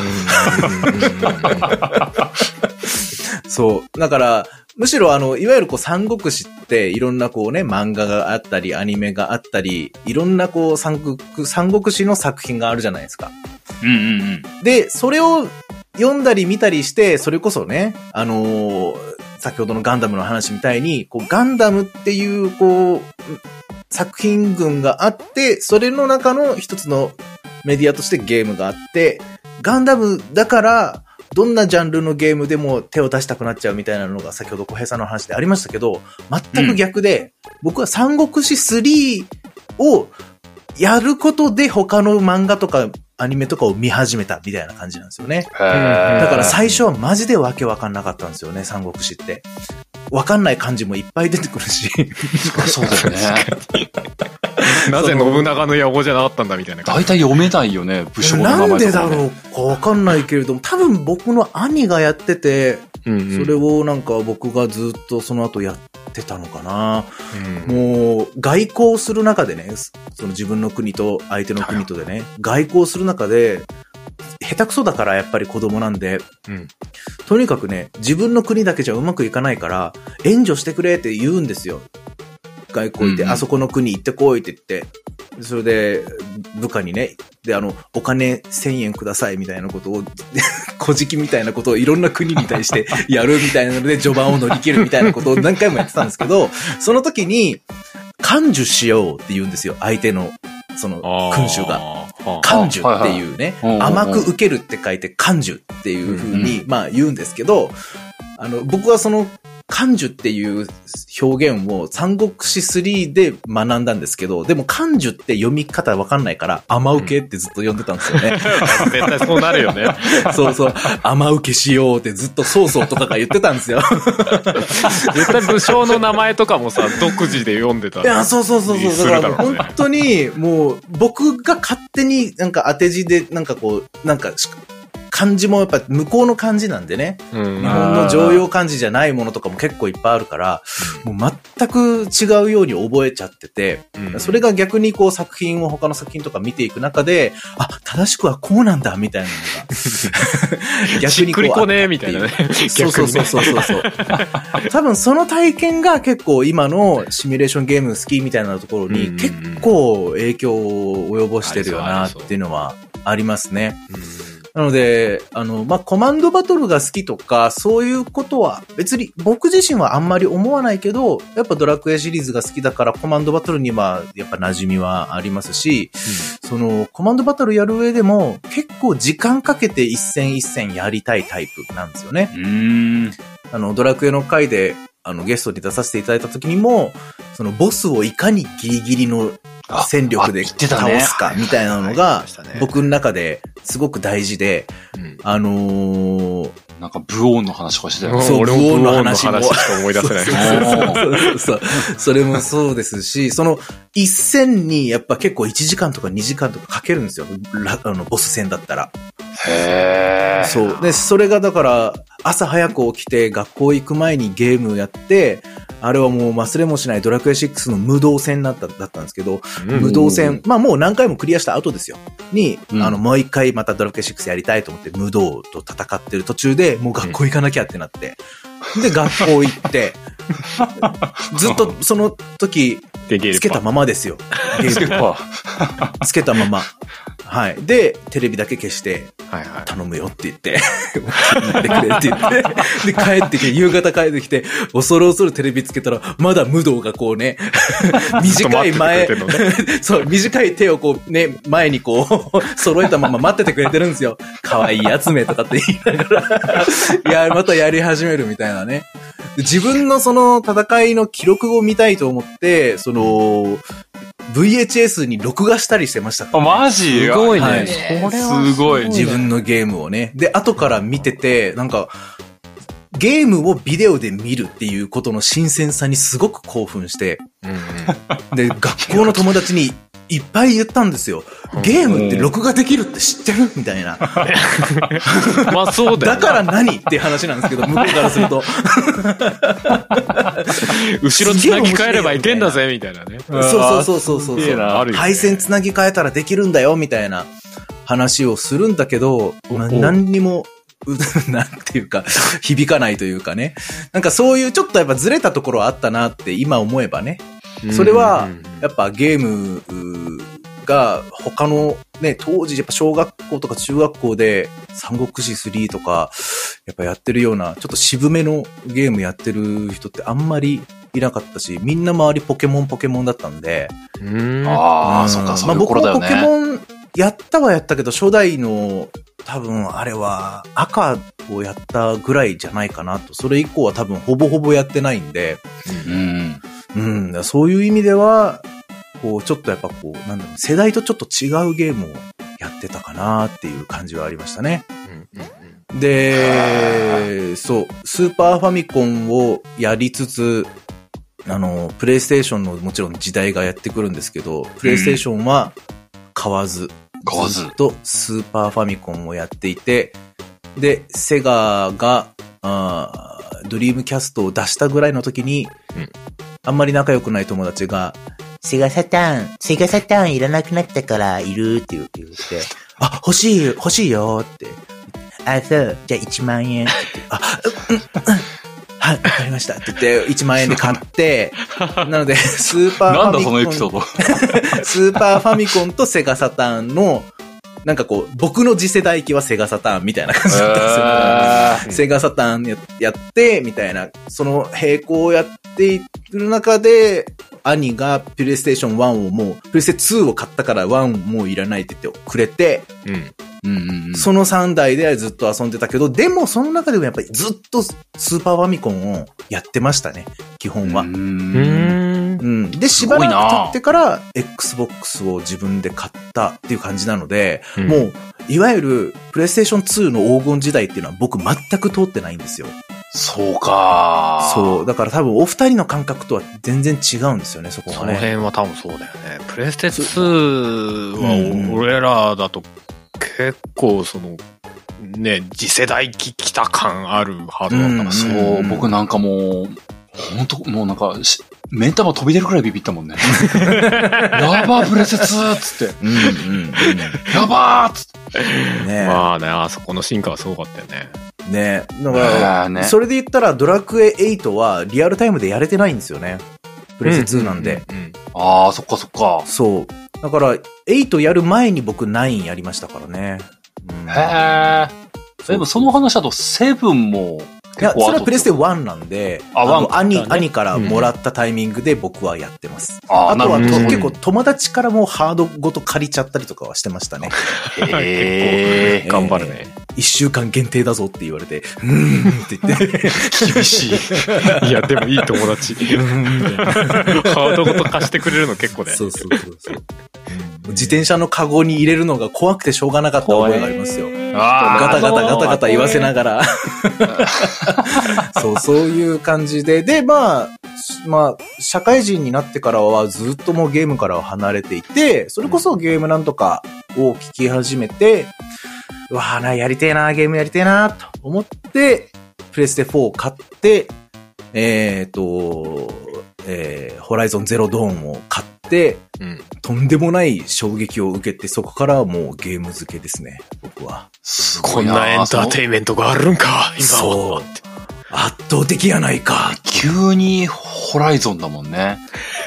そう。だから、むしろあの、いわゆるこう三国志っていろんなこうね、漫画があったり、アニメがあったり、いろんなこう三国、三国志の作品があるじゃないですか。うんうんうん。で、それを読んだり見たりして、それこそね、あのー先ほどのガンダムの話みたいに、こう、ガンダムっていう、こう、作品群があって、それの中の一つのメディアとしてゲームがあって、ガンダムだから、どんなジャンルのゲームでも手を出したくなっちゃうみたいなのが先ほど小平さんの話でありましたけど、全く逆で、僕は三国志3をやることで他の漫画とかアニメとかを見始めたみたいな感じなんですよね。だから最初はマジでわけわかんなかったんですよね、三国志って。わかんない漢字もいっぱい出てくるし。そうだよね。なぜ信長の野望じゃなかったんだみたいな感大体読めないよね、武将の名なんでだ。ろうかわかんないけれども、多分僕の兄がやってて、じ。うんうんそれをなんか僕がずっとその後やってたのかな。うんもう、外交する中でね、その自分の国と相手の国とでね、外交する中で、下手くそだからやっぱり子供なんで、うんとにかくね、自分の国だけじゃうまくいかないから、援助してくれって言うんですよ。外交行って、うんうんあそこの国行ってこいって言って。それで、部下にね、で、あの、お金1000円くださいみたいなことを、小じきみたいなことをいろんな国に対して やるみたいなので、序盤を乗り切るみたいなことを何回もやってたんですけど、その時に、感受しようって言うんですよ、相手の、その、君主が。が感受っていうね、甘く受けるって書いて感受っていう風に、まあ言うんですけど、あの、僕はその感受っていう表現を三国志3で学んだんですけど、でも感受って読み方わかんないから甘受けってずっと読んでたんですよね。絶対そうなるよね。そうそう、甘受けしようってずっとそうそうとかが言ってたんですよ。絶対武将の名前とかもさ、独自で読んでた。いや、そうそうそうそう。すだから本当に、もう、僕が勝手になんか当て字で、なんかこう、なんかし、漢字もやっぱ向こうの漢字なんでね。うん日本の常用漢字じゃないものとかも結構いっぱいあるから、もう全く違うように覚えちゃってて、うんそれが逆にこう作品を他の作品とか見ていく中で、あ、正しくはこうなんだ、みたいなのが。逆しっくりこねえみたいなね。そうそうそうそうそう。多分その体験が結構今のシミュレーションゲーム好きみたいなところに結構影響を及ぼしてるよなっていうのはありますね。うんなので、あの、まあ、コマンドバトルが好きとか、そういうことは別に僕自身はあんまり思わないけど、やっぱドラクエシリーズが好きだからコマンドバトルにはやっぱ馴染みはありますし、そのコマンドバトルやる上でも結構時間かけて一戦一戦やりたいタイプなんですよね。うーん。あの、ドラクエの回で、あの、ゲストに出させていただいた時にも、そのボスをいかにギリギリのあ戦力であ言ってたね倒すかみたいなのはいが僕の中ですごく大事で、うんあのー、なんか、ブオーンの話とかしてたよね。そうブオーンの話しか思い出せない。そうそうそうそう。それもそうですし、その一戦にやっぱ結構1時間とか2時間とかかけるんですよ。ラあの、ボス戦だったら。へー。そう。で、それがだから、朝早く起きて学校行く前にゲームやって、あれはもう忘れもしないドラクエ6の無道戦だった、だったんですけど、うん無道戦、まあもう何回もクリアした後ですよ。に、うんあの、もう一回またドラクエ6やりたいと思って無道と戦ってる途中で、もう学校行かなきゃってなって。で、学校行って、ずっとその時、つけたままですよ。つけたまま。はい。で、テレビだけ消して、はいはい。頼むよって言って、やってくれって言って、で、帰ってきて、夕方帰ってきて、恐る恐るテレビつけたら、まだ武道がこうね、短い前ずっと待っててくれてんの、そう、短い手をこうね、前にこう、揃えたまま待っててくれてるんですよ。可愛いやつめとかって言いながら、いや、またやり始めるみたいなね。で自分のその戦いの記録を見たいと思って、その、VHS に録画したりしてましたからあ、ねマジ？すごいね。はいそれはすごい自分のゲームをね。で、後から見てて、なんか、ゲームをビデオで見るっていうことの新鮮さにすごく興奮して、うんうん。で、学校の友達にいっぱい言ったんですよ。ゲームって録画できるって知ってる？みたいな。まあそうだよな。だから何？っていう話なんですけど、向こうからすると。後ろつなぎ替えればいけんだぜ、みたいなね。そうそうそうそうそう配線つなぎ替えたらできるんだよ、みたいな話をするんだけど、な何にも、う なんていうか、響かないというかね。なんかそういうちょっとやっぱずれたところはあったなって今思えばね。それはやっぱゲームが他のね、当時やっぱ小学校とか中学校で三国志3とかやっぱやってるようなちょっと渋めのゲームやってる人ってあんまりいなかったし、みんな周りポケモンポケモンだったんで。うん。ああ、うんそっか、そうまあ僕いう頃だよもポケね。モンやったはやったけど、初代の多分あれは赤をやったぐらいじゃないかなと。それ以降は多分ほぼほぼやってないんで。うん。うん、そういう意味では、こう、ちょっとやっぱこう、なんだろう、世代とちょっと違うゲームをやってたかなっていう感じはありましたね。うんうんうん。で、そう、スーパーファミコンをやりつつ、あの、プレイステーションのもちろん時代がやってくるんですけど、プレイステーションは買わず、買わず。とスーパーファミコンをやっていて、で、セガが、あードリームキャストを出したぐらいの時に、うんあんまり仲良くない友達が、セガサターン、セガサターンいらなくなったからいるって言って言って、あ、欲しい、欲しいよって。あ、そう、じゃあ1万円。あ、うん、うん、うんはい、わかりましたって言って、1万円で買って、なので、スーパーフなんだァミコン。そのエピソード。スーパーファミコンとセガサターンの、なんかこう、僕の次世代機はセガサターンみたいな感じだったんですよ。えーセガサターンややって、みたいな、その並行をやっている中で、兄がプレイステーション1をもう、プレステ2を買ったから1もういらないって言ってくれて、うん。うんうんうん。その3台でずっと遊んでたけど、でもその中でもやっぱりずっとスーパーファミコンをやってましたね、基本は。ううんん。うん。で、しばらく経ってから、Xbox を自分で買ったっていう感じなので、うんもう、いわゆる、プレイステーション2の黄金時代っていうのは僕全く通ってないんですよ。そうか。そう。だから多分お二人の感覚とは全然違うんですよね、そこそのがね。辺は多分そうだよね。プレステ2うんは俺らだと結構その、ね、次世代機来た感あるハードだったからそうう、ん僕なんかもう、本当もうなんかし、目ん玉飛び出るくらいビビったもんね。やばー、プレセツーっつって。うんうんうん。やばーっつって。ねまあね、あそこの進化はすごかったよね。ねだかあら、ーねそれで言ったらドラクエ8はリアルタイムでやれてないんですよね。プレステ2なんで。うん。うんあー、そっかそっか。そう。だから、8やる前に僕9やりましたからね。うんへー。でもその話だと、セブンもいや、結構それはプレステテ1なんで、あの1兄、兄からもらったタイミングで僕はやってます。あー、なあとは。結構友達からもハードごと借りちゃったりとかはしてましたね。へー。頑張るね。一週間限定だぞって言われて、うーんって言って、厳しい。いや、でもいい友達。ハードごと貸してくれるの結構ね。そうそうそうそう。うん自転車のカゴに入れるのが怖くてしょうがなかった覚えがありますよ。ガタガタガタガタ言わせながら。そう、そういう感じで。で、まあ、まあ、社会人になってからはずっともうゲームからは離れていて、それこそゲームなんとかを聞き始めて、うわあな、やりてえな、ゲームやりてえな、と思って、プレステ4を買って、えっ、と、えー、ホライゾンゼロドーンを買って、うん。とんでもない衝撃を受けて、そこからはもうゲーム付けですね、僕は。すごいなこんなエンターテインメントがあるんか、今そうは。圧倒的やないか。急にホライゾンだもんね。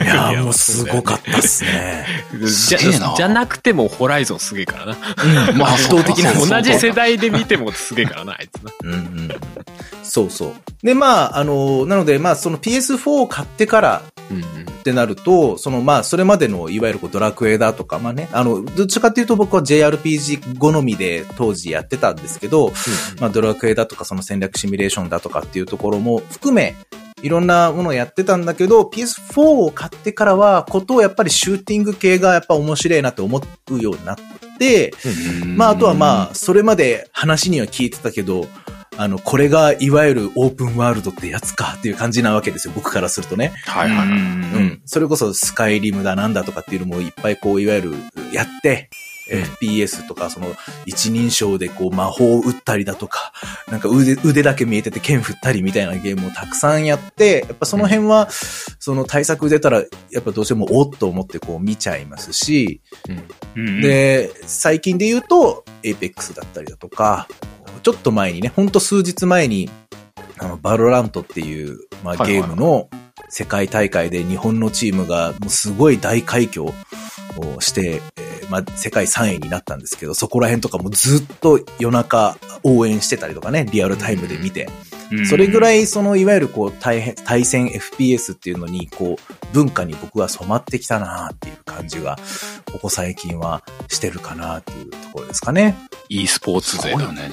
いいやや、もうすごかったっすね。じ ゃすげえなじゃなくてもホライゾンすげえからな。まあ圧倒的な同じ世代で見てもすげえからな、あいつな。うんうん。そうそう。で、まあ、あの、なので、まあ、その PS4 を買ってからうんうん。ってなると、そのまあ、それまでのいわゆるこうドラクエだとか、まあね、あの、どっちかっていうと僕は JRPG 好みで当時やってたんですけど、まあ、ドラクエだとかその戦略シミュレーションだとかっていうところも含め、いろんなものをやってたんだけど、PS4 を買ってからは、ことをやっぱりシューティング系がやっぱ面白いなって思うようになって、まあ、あとはまあ、それまで話には聞いてたけど、あの、これがいわゆるオープンワールドってやつかっていう感じなわけですよ、僕からするとね。あ、はいはいはい。ううんん。それこそスカイリムだなんだとかっていうのもいっぱいこう、いわゆるやって、FPS とか、その、一人称でこう、魔法を打ったりだとか、なんか腕、腕だけ見えてて剣振ったりみたいなゲームをたくさんやって、やっぱその辺は、その対策出たら、やっぱどうしてもおっと思ってこう見ちゃいますし、うん、で、最近で言うと、Apex だったりだとか、ちょっと前にね、ほんと数日前に、あの、バロラントっていう、まあ、ゲームの世界大会で日本のチームがもうすごい大快挙をして、えーまあ、世界3位になったんですけど、そこら辺とかもずっと夜中応援してたりとかね、リアルタイムで見て。それぐらい、い、その、いわゆるこう、対変対戦 FPS っていうのに、こう、文化に僕は染まってきたなっていう感じが、ここ最近はしてるかなっていうところですかね。e スポーツ勢だすごいよ。ね。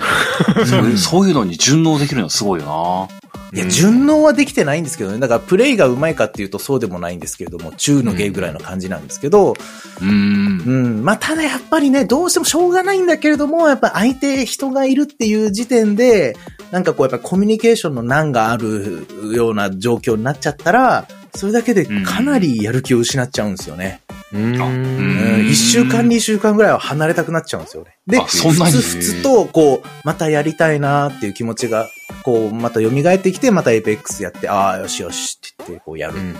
そういうのに順応できるのすごいよいや、うん順応はできてないんですけどね。だから、プレイがうまいかっていうとそうでもないんですけれども、中のゲーぐらいの感じなんですけど、な。うん。うん。まあ、ただやっぱりね、どうしてもしょうがないんだけれども、やっぱ相手人がいるっていう時点で、なんかこうやっぱコミュニケーションの難があるような状況になっちゃったら、それだけでかなりやる気を失っちゃうんですよね。一週間、二週間ぐらいは離れたくなっちゃうんですよね。で、あそんなに？ふつふつと、こう、またやりたいなっていう気持ちが、こう、また蘇ってきて、また Apex やって、ああ、よしよしって言って、こうやる。うん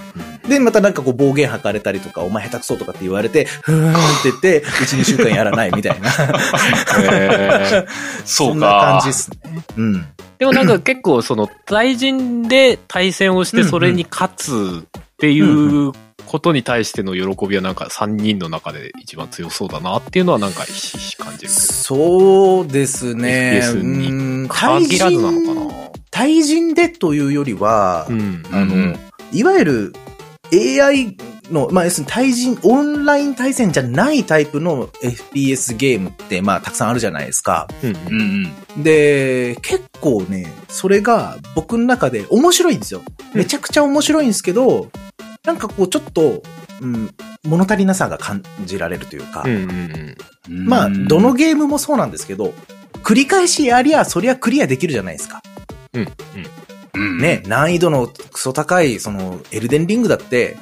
で、またなんかこう暴言吐かれたりとか、お前下手くそとかって言われて、ふーんって言って、1、2週間やらないみたいな。へー そうか。そんな感じですね。うん。でもなんか結構その対人で対戦をしてそれに勝つっていうことに対しての喜びはなんか3人の中で一番強そうだなっていうのはなんかひしひし感じる。そうですね。FPS にうん限らずなのかな対人でというよりは、うん。あの、うんいわゆる AI の、まあ、要するに対人、オンライン対戦じゃないタイプの FPS ゲームって、まあ、たくさんあるじゃないですか。うんうんうん。で、結構ね、それが僕の中で面白いんですよ。めちゃくちゃ面白いんですけど、なんかこう、ちょっと、うん、物足りなさが感じられるというか、うんうんうんまあ、どのゲームもそうなんですけど、繰り返しやりゃ、そりゃクリアできるじゃないですか。うん。うんうんね、難易度のクソ高い、その、エルデンリングだって、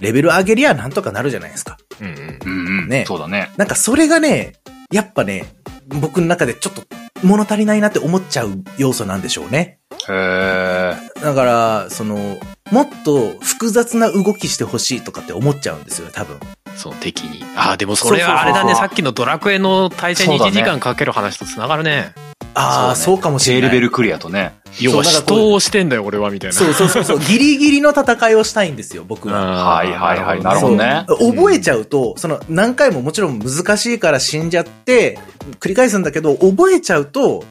レベル上げりゃなんとかなるじゃないですか。うんうんうんうん。ねそうだね。なんかそれがね、やっぱね、僕の中でちょっと物足りないなって思っちゃう要素なんでしょうね。へえ。だから、その、もっと複雑な動きしてほしいとかって思っちゃうんですよね、多分。その敵に。ああ、でもそれはあれだね。さっきのドラクエの対戦に1そうだね時間かける話と繋がるね。ああ、そう,、かもしれ低ない。レベルクリアとね。要は死闘をしてんだよ、俺は、みたいな。そうそうそうそう。ギリギリの戦いをしたいんですよ、僕は。はいはいはいなるほどね覚えちゃうと、その何回ももちろん難しいから死んじゃって、繰り返すんだけど、覚えちゃうと、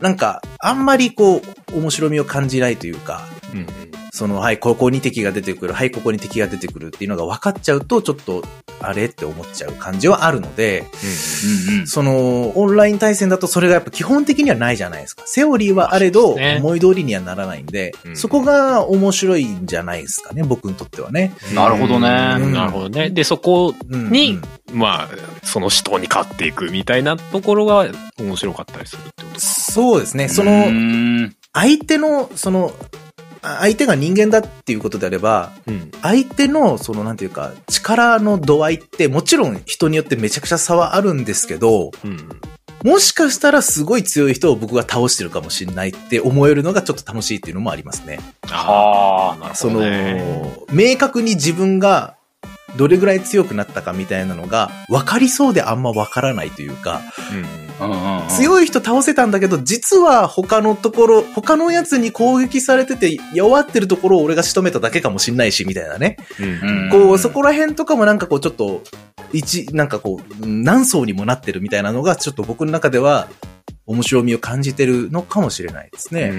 なんか、あんまりこう、面白みを感じないというか、うんうんその、はい、ここに敵が出てくる、はい、ここに敵が出てくるっていうのが分かっちゃうと、ちょっと、あれって思っちゃう感じはあるので、うんうん。その、オンライン対戦だとそれがやっぱ基本的にはないじゃないですか。セオリーはあれど、思い通りにはならないんで、うんそこが面白いんじゃないですかね、僕にとってはね。なるほどねうんなるほどね。で、そこうんに、まあ、その死闘に勝っていくみたいなところが面白かったりするってことか。そうですね。その、うん相手の、その、あ相手が人間だっていうことであれば、うん。相手の、その、なんていうか、力の度合いって、もちろん人によってめちゃくちゃ差はあるんですけど、うん。もしかしたらすごい強い人を僕が倒してるかもしれないって思えるのがちょっと楽しいっていうのもありますね。ああ、なるほそのどね。、明確に自分がどれぐらい強くなったかみたいなのが、分かりそうであんま分からないというか。強い人倒せたんだけど、実は他のところ、他のやつに攻撃されてて弱ってるところを俺が仕留めただけかもしんないし、みたいなね。こう、そこら辺とかもなんかこうちょっと、一、なんかこう、何層にもなってるみたいなのが、ちょっと僕の中では、面白みを感じてるのかもしれないですね。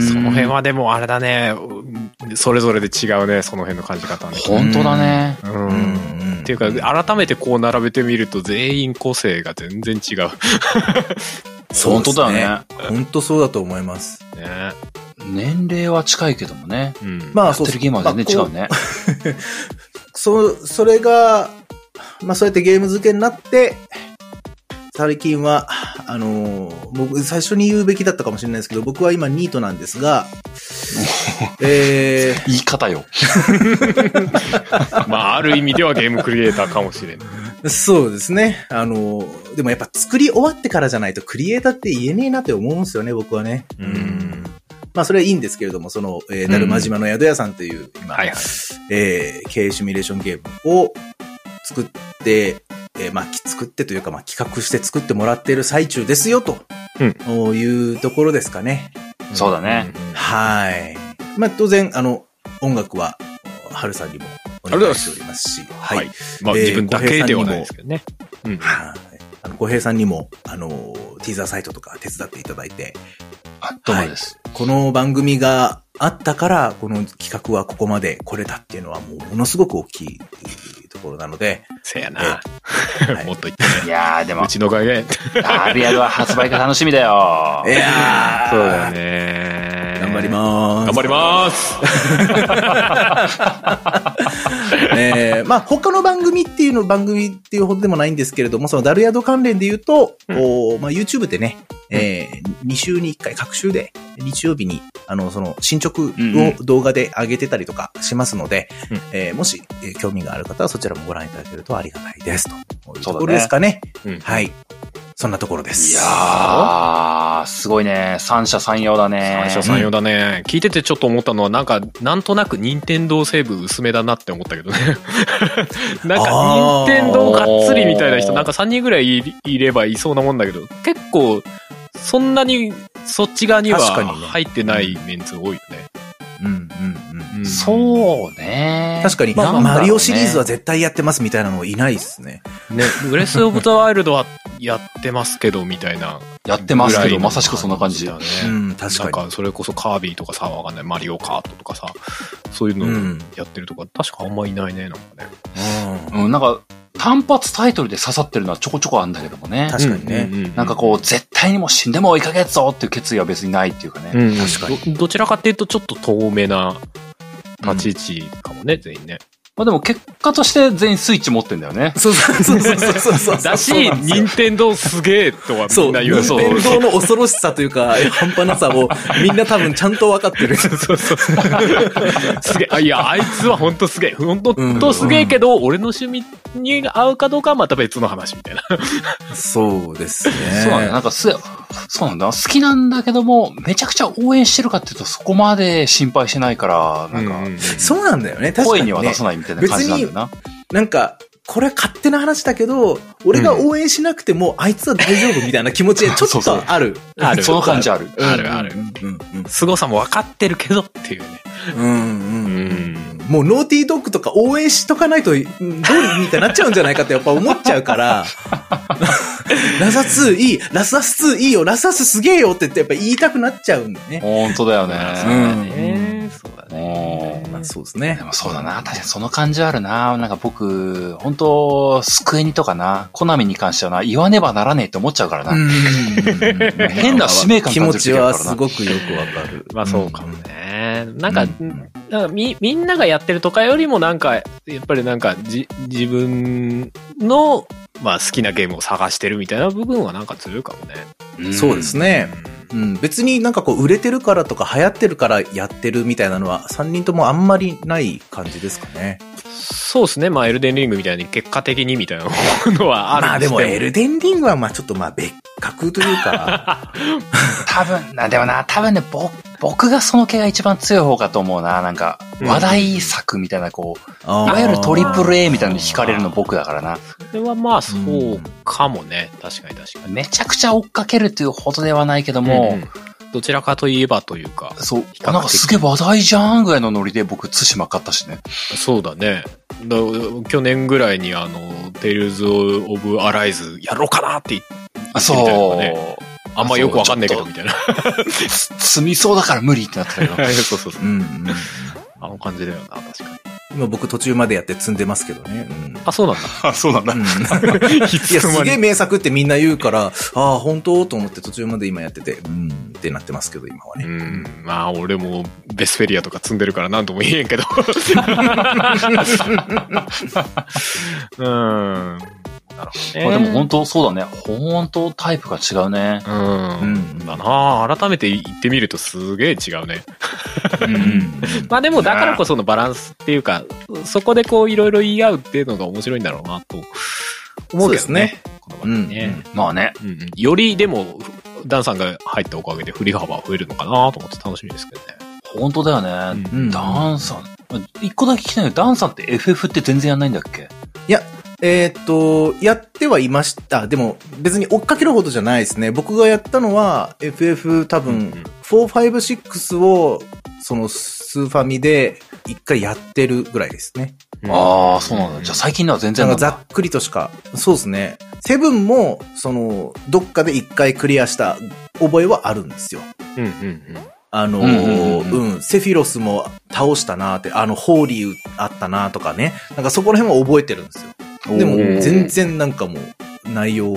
その辺はでもあれだね、うんそれぞれで違うね、その辺の感じ方ね。本当だね。う。うんんっていうか、改めてこう並べてみると全員個性が全然違う。本当だよね。本当そうだと思います。ね。年齢は近いけどもね。うん。まあやってるゲームは全然違うね。そ、それが、まあそうやってゲーム付けになって、最近は、あのー僕最初に言うべきだったかもしれないですけど、僕は今ニートなんですが、え言い方よ。まあ、ある意味ではゲームクリエイターかもしれない。ーそうですね。あのーでもやっぱ作り終わってからじゃないとクリエイターって言えねえなって思うんですよね、僕はね。うん。まあそれはいいんですけれども、その、えー、だるま島の宿屋さんという、今、はいはい。えー経営シミュレーションゲームを作って、えーまあ、き作ってというか、まあ、企画して作ってもらっている最中ですよ、というところですかね。そうだね。はい。まあ、当然、あの、音楽は、はるさんにもお願いしておりますし、はい。はい。まあ、えー自分だけではないですけどね。うん。はい。あの、小平さんにも、あの、ティーザーサイトとか手伝っていただいて、あ、どうもです。この番組があったから、この企画はここまで来れたっていうのはもうものすごく大きいところなので、せやな。はいもっと言ってね。いやー、でもう、ちのおかげ。アビアドは発売が楽しみだよ。いやーそうだよね。頑張りまーす。頑張ります。えーまあ、他の番組っていうの、番組っていうほどでもないんですけれども、そのダルヤド関連で言うと、うんおまあ、YouTube でね、えー、2週に1回、各週で、日曜日に、あの、その、進捗うんうを動画で上げてたりとかしますので、うんえーもし、えー興味がある方はそちらもご覧いただけるとありがたいです。というところですかね。うんはい。そんなところです。いやー、すごいね。三者三様だね。三者三様だね。聞いててちょっと思ったのは、なんか、なんとなく任天堂セーブ薄めだなって思ったけどね。なんか、任天堂がっつりみたいな人、なんか3人ぐらいいいればいそうなもんだけど、結構、そんなに、そっち側には入ってないメンツ多いよね。うんうんうん。うんそうね。確かに、まあマリオシリーズは絶対やってますみたいなのいないですね。ね、ブレスオブザワイルドはやってますけど、みたいな。やってますけど、まさしくそんな感じ。だね。うん、確かに。なんか、それこそカービィとかさ、わかんない、マリオカートとかさ、そういうのうんやってるとか、確かあんまいないね、なんかね。うんうん、なんか、単発タイトルで刺さってるのはちょこちょこあるんだけどもね。確かにね。うううなんかこう、絶対にもう死んでも追いかけっぞっていう決意は別にないっていうかね。うん、確かにど。どちらかっていうと、ちょっと遠めな立ち位置かもね、全員ね。まあでも結果として全員スイッチ持ってんだよね。そうそうそうそうそうそう。だし、任天堂すげえとはみそう、んな言う。任天堂の恐ろしさというか、半端なさをみんな多分ちゃんと分かってる。そうそうそう。すげえ。あ、いや、あいつは本当すげえ。本当すげえけど、俺の趣味に合うかどうかはまた別の話みたいな。そうですね。そうなんだよ。なんかす、そうなんだ。好きなんだけども、めちゃくちゃ応援してるかっていうとそこまで心配してないから、なんか、そうなんだよね。確かに、ね。声には出さないみたいな感じなんだよな。なんか、これは勝手な話だけど、俺が応援しなくても、あいつは大丈夫みたいな気持ちで ちょっとある。ある その感じある。うんあるあるうんうん凄さも分かってるけどっていうね。うん。うんうん。もうノーティードッグとか応援しとかないと、うんどうにみたいになっちゃうんじゃないかってやっぱ思っちゃうから、ラサ2いい、ラサス2いいよ、ラサスすげえよって言ってやっぱ言いたくなっちゃうんだよね。本当だよね。うんねそうだね。まあそうですねで。もそうだな。確かにその感じあるな。なんか僕、本当スクエニとかな、コナミに関してはな、言わねばならねえって思っちゃうからな。変な使命感気持ち感じる時あるからなはすごくよくわかる。まあそうかもね。なんか、うんなんかみ、みんながやってるとかよりもなんか、やっぱりなんか、じ、自分の、まあ好きなゲームを探してるみたいな部分はなんか強いかもね。うんそうですね。うん、別になんかこう売れてるからとか流行ってるからやってるみたいなのは3人ともあんまりない感じですかね。そうですね。まあエルデンリングみたいに結果的にみたいなのはあるまあでにしてもエルデンリングはまあちょっとまあ別格というか。多分な、でもな、多分ね、僕僕がその系が一番強い方かと思うな。なんか、うん話題作みたいな、こう、いわゆるトリプル A みたいなのに惹かれるの僕だからな。それはまあ、そうかもね。確かに確かに。めちゃくちゃ追っかけるっていうほどではないけども、うんどちらかといえばというか、そう、なんかすげえ話題じゃんぐらいのノリで僕、対馬買ったしね。そうだね。だ去年ぐらいにあの、テイルズ・オブ・アライズやろうかなって言ってあ、みたいなのそう。あんまよくわかんないけど、みたいな。積みそうだから無理ってなったけど。そうそうそう。うんうん。あの感じだよな、確かに。今僕途中までやって積んでますけどね。うん。あ、そうなんだ。あ、そうなんだ。うん いや、すげえ名作ってみんな言うから、ああ、本当？と思って途中まで今やってて、うん、ってなってますけど、今はうね。ん。まあ、俺もベスフェリアとか積んでるから何とも言えんけど。うん。なるほどね。まあでも本当そうだね。本当タイプが違うね。うん。うんだな改めて言ってみるとすげえ違うね。うんうん まあでもだからこそのバランスっていうか、そこでこういろいろ言い合うっていうのが面白いんだろうなと思うけどね。この場にね。まあね。うんうんよりでも、ダンさんが入ったおかげで振り幅は増えるのかなと思って楽しみですけどね。本当だよね。うんダンさん。一個だけ聞きたいけど、ダンさんって FF って全然やんないんだっけ？いや、えーっと、やってはいました。でも、別に追っかけるほどじゃないですね。僕がやったのは、FF 多分、うんうん4、5、6を、その、スーファミで一回やってるぐらいですね。ああ、そうなんだ。じゃあ最近のは全然なんだ。なんかざっくりとしか、そうですね。セブンも、その、どっかで一回クリアした覚えはあるんですよ。うんうんうん。あのーうんうんうん、セフィロスも倒したなって、あの、ホーリーあったなとかね。なんかそこら辺は覚えてるんですよ。でも全然なんかもう、内容、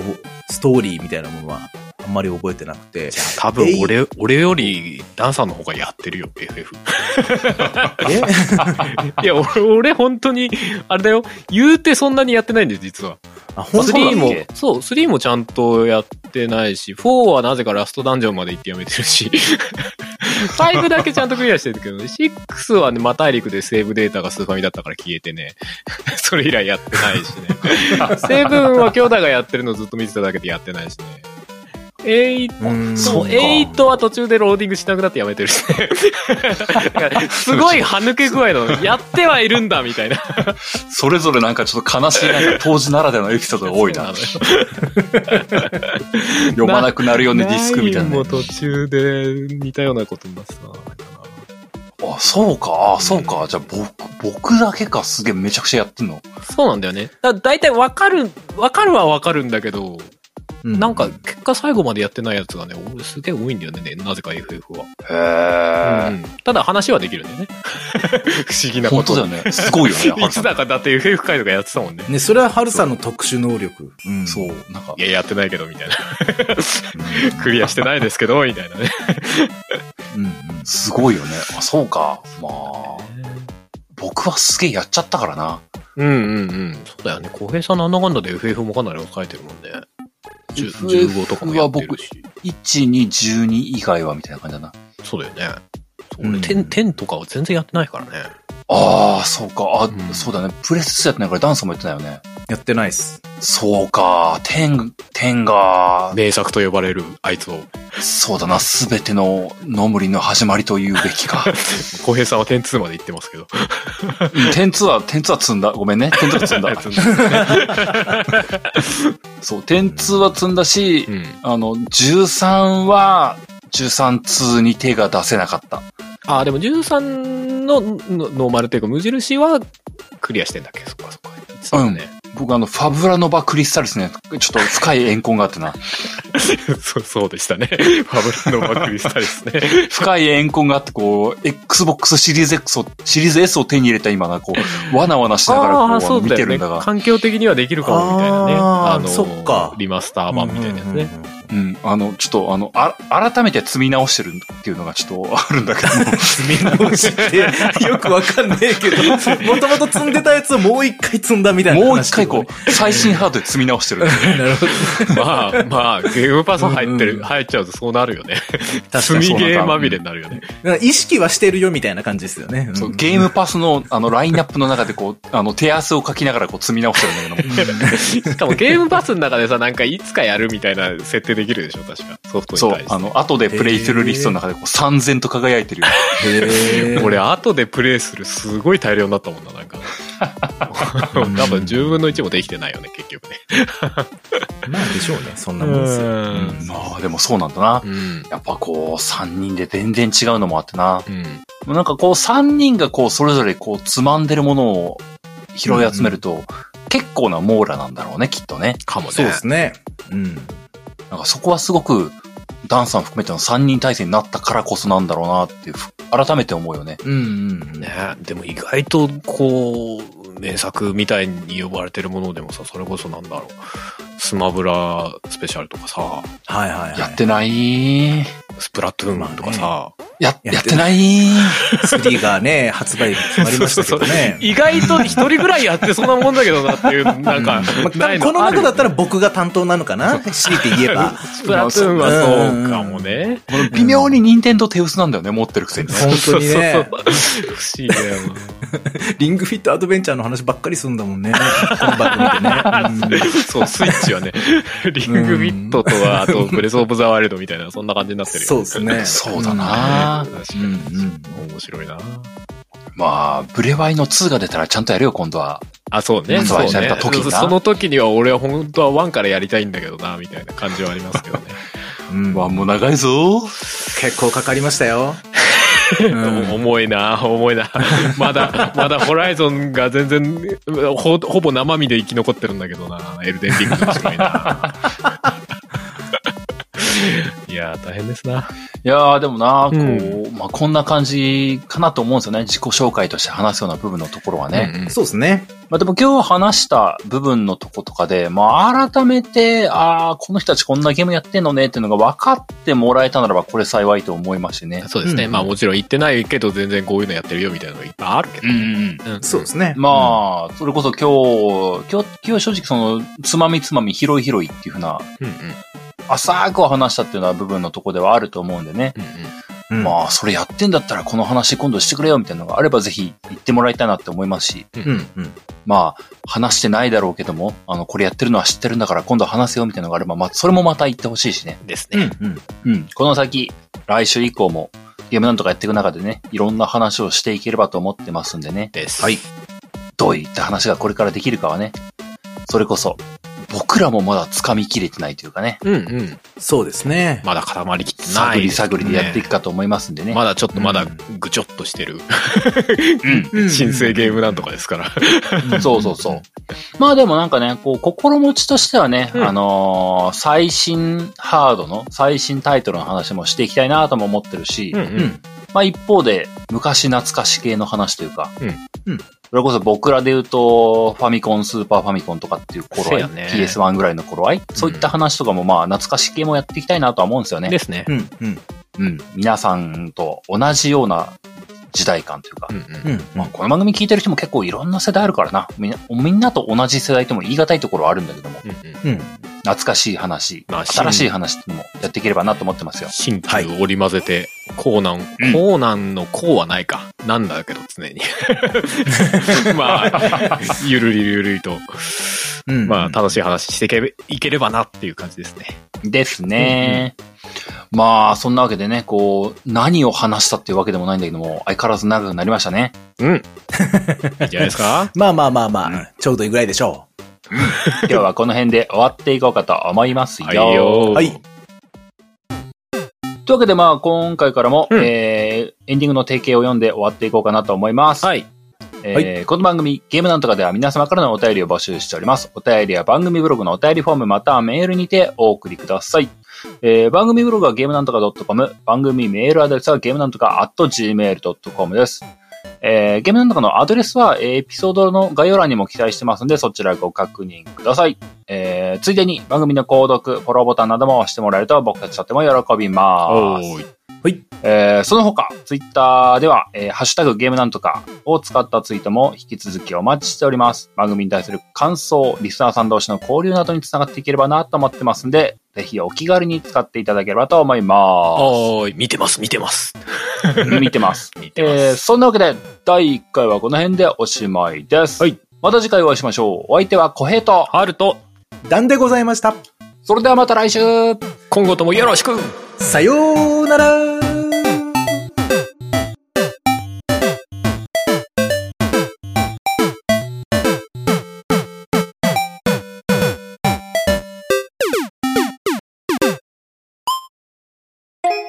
ストーリーみたいなものは、あんまり覚えてなくて。じゃあ多分俺、俺よりダンさんの方がやってるよ、FF。え？いや、俺、俺本当に、あれだよ、言うてそんなにやってないんです、実は。あ、本当だ3もそう、3もちゃんとやってないし、4はなぜかラストダンジョンまで行ってやめてるし、5だけちゃんとクリアしてるけどね、6はね、マタイリクでセーブデータがスーファミだったから消えてね、それ以来やってないしね。セブンは兄弟がやってるのずっと見てただけでやってないしね。8、うんそう、8は途中でローディングしなくなってやめてるしね。すごい歯抜け具合の、やってはいるんだ、みたいな。それぞれなんかちょっと悲しいなんか当時ならではのエピソードが多いな。読まなくなるよね、ディスクみたいなねもう。途中で似たようなことになってたな。あ、そうか、あそうか。じゃあ僕、僕だけかすげえめちゃくちゃやってんの。そうなんだよね。だだいたいわかる、わかるはわかるんだけど、うなんか結果最後までやってないやつがね、俺すげえ多いんだよね、なぜか FF は。へえ。うんただ話はできるんだよね。不思議なこと。本当だよね。すごいよね、ハいつ。だかだって FF 回とかやってたもんね。ね、それはハルさんの特殊能力。うんそう、なんかい、や、やってないけど、みたいな。クリアしてないですけど、みたいなね。うんうんすごいよね。あ、そうか。まあ、僕はすげえやっちゃったからな。うんうんうん。そうだよね。小平さんなんだかんだで FF もかなり抑えてるもんね。10 FF 15とかもやってるし。1、2、12以外はみたいな感じだな。そうだよね。そううん俺、10、10とかは全然やってないからね。ああ、そうか。あ、うんそうだね。プレステ2やってないからダンスもやってないよね。やってないっす。そうか。天、天が、名作と呼ばれるあいつを。そうだな。すべてのノムリの始まりというべきか。小平さんは10-2まで行ってますけど。うん天2は、天2は積んだ。ごめんね。天2は積んだ。そう、天2は積んだし、うん。あの、13は、13通に手が出せなかった。あー、でも13ののノーマルっていうか、無印はクリアしてんだっけ？そっかそっか。そうだね。僕あの、ファブラノバクリスタルスね、ちょっと深い怨恨があってな。そう、そうでしたね。ファブルのバックリスタですね。深い怨恨があって、こう、Xbox シリーズ X を、シリーズ S を手に入れた今な、こう、わなわなしながらこう、そうね。てるんだが、環境的にはできるかも、みたいなね。あーの、そっかリマスター版みたいなやつね。うん、あの、ちょっと、あの、あ、改めて積み直してるっていうのがちょっとあるんだけども、積み直して、よくわかんねえけど、もともと積んでたやつをもう一回積んだみたいな話。もう一回こう、最新ハードで積み直してる。なるほど。まあ、まあ、ゲームパス入ってる、うんうん入っちゃうとそうなるよね。確かに積みゲーまみれになるよね。意識はしてるよみたいな感じですよね。そうゲームパスの、あの、ラインナップの中でこう、あの、手汗をかきながらこう、積み直してるんだけども。しかもゲームパスの中でさ、なんかいつかやるみたいな設定付けできるでしょ、確か。ソフトそうに対し、て。あの、後でプレイするリストの中でこう3000と輝いてるよ。へ 俺、後でプレイするすごい大量になったもんな、なんか。多分10分の1もできてないよね、結局ね。まあでしょうね。そんなもんですよ。うんまあでもそうなんだな。うん。やっぱこう、3人で全然違うのもあってな。うん。なんかこう、3人がこう、それぞれこう、つまんでるものを拾い集めると、結構な網羅なんだろうね、きっとね。かもね。そうですね。うん。なんかそこはすごく、ダンさん含めての3人体制になったからこそなんだろうなっていうふ、改めて思うよね。うんうん。ねでも意外と、こう、名作みたいに呼ばれてるものでもさ、それこそなんだろう。スマブラスペシャルとかさ、はいはいはい。やってない？スプラトゥーンとかさ、や、やってない3がね、発売日決まりましたけどね。意外と一人ぐらいやってそうなもんだけどなっていう、なんか、まあ、多ない分この中だったら僕が担当なのかな？強いて言えば。スプラトゥーンはそうかもね。この微妙に任天堂手薄なんだよね、持ってるくせにね。本当にねそうそうそう不思議だよな。リングフィットアドベンチャーの話ばっかりするんだもんね。この番組でね。そう、スイッチはね、リングフィットとは、あと、ブレスオブザワイルドみたいな、そんな感じになってるよ。そうですね。そうだな確かうんに。うん。面白いな。まあ、ブレワイの2が出たらちゃんとやるよ、今度は。あ、そうね。発売された時なそうねその時には俺は本当は1からやりたいんだけどな、みたいな感じはありますけどね。うんわ、もう長いぞ。結構かかりましたよ。重いな、重いな。まだ、まだホライゾンが全然、ほ、ほぼ生身で生き残ってるんだけどな。エルデンリングの違いな。いやー、大変ですな。いやー、でもな、こう、うまあ、こんな感じかなと思うんですよね。自己紹介として話すような部分のところはね。うんうんそうですね。まあ、でも今日話した部分のとことかで、まあ、改めて、ああ、この人たちこんなゲームやってんのねっていうのが分かってもらえたならば、これ幸いと思いましてね。そうですね。うんまあもちろん言ってないけど全然こういうのやってるよみたいなのがいっぱいあるけど。うん。うんそうですね。まあ、それこそ今日、今日、今日正直その、つまみつまみ拾い拾いっていうふうな、うんうん。浅くは話したっていうような部分のとこではあると思うんでね。うんうん。うん。まあ、それやってんだったらこの話今度してくれよみたいなのがあればぜひ言ってもらいたいなって思いますし、うん。うん。まあ、話してないだろうけども、あの、これやってるのは知ってるんだから今度話せよみたいなのがあれば、まあ、それもまた言ってほしいしね。うですね。ん。うん。うん。この先、来週以降も、ゲームなんとかやっていく中でね、いろんな話をしていければと思ってますんでね。です。はい。どういった話がこれからできるかはね、それこそ、僕らもまだ掴みきれてないというかね、うんうん。そうですね。まだ固まりきってない探り探りでやっていくかと思いますんでね。まだちょっとまだうんぐちょっとしてる。うん。うん新生ゲームなんとかですから。そうそうそう。まあでもなんかね、こう、心持ちとしてはね、うんあのー最新ハードの、最新タイトルの話もしていきたいなとも思ってるし、うんう。うんん。まあ一方で、昔懐かし系の話というか、うんうんそれこそ僕らで言うと、ファミコン、スーパーファミコンとかっていう頃合い、ね PS1 ぐらいの頃合い、そういった話とかもまあ懐かし系もやっていきたいなとは思うんですよね。ですね。うん。うん。うん。皆さんと同じような時代感というか、うんうんうん。まあ、この番組聞いてる人も結構いろんな世代あるからな。みんな、みんなと同じ世代とも言い難いところはあるんだけども、うんうんうん。懐かしい話、まあ新しい話もやっていければなと思ってますよ。新旧を織り交ぜて、コーナン、うんコーナンのコーはないか。なんだけど常に。まあ、ゆるりゆるりと、うん。まあ楽しい話していけいければなっていう感じですね。ですね。まあ、そんなわけでね、こう、何を話したっていうわけでもないんだけども、相変わらず長くなりましたね。うん。いいんじゃないですか？まあまあまあまあ、ちょうどいいぐらいでしょ 今日はこの辺で終わっていこうかと思いますよ。はいよう。はい。というわけでまあ、今回からも、うんえー、エンディングの提携を読んで終わっていこうかなと思います。はい。えーこの番組、ゲームなんとかでは皆様からのお便りを募集しております。お便りは番組ブログのお便りフォームまたはメールにてお送りください。えー番組ブログはゲームなんとか .com、番組メールアドレスはゲームなんとか .gmail.com です。えーゲームの中のアドレスは、エピソードの概要欄にも記載してますので、そちらご確認ください。えーついでに番組の購読、フォローボタンなども押してもらえると僕たちとても喜びます。おーい。えーその他、ツイッターでは、えーハッシュタグゲームなんとかを使ったツイートも引き続きお待ちしております。番組に対する感想、リスナーさん同士の交流などにつながっていければなと思ってますんで、ぜひお気軽に使っていただければと思いまおーい。見てます、見てます。す。見てます。見てます。えーそんなわけで、第1回はこの辺でおしまいです。はい。また次回お会いしましょう。お相手は小平と、ハルト。段でございました。それではまた来週今後ともよろしくさようなら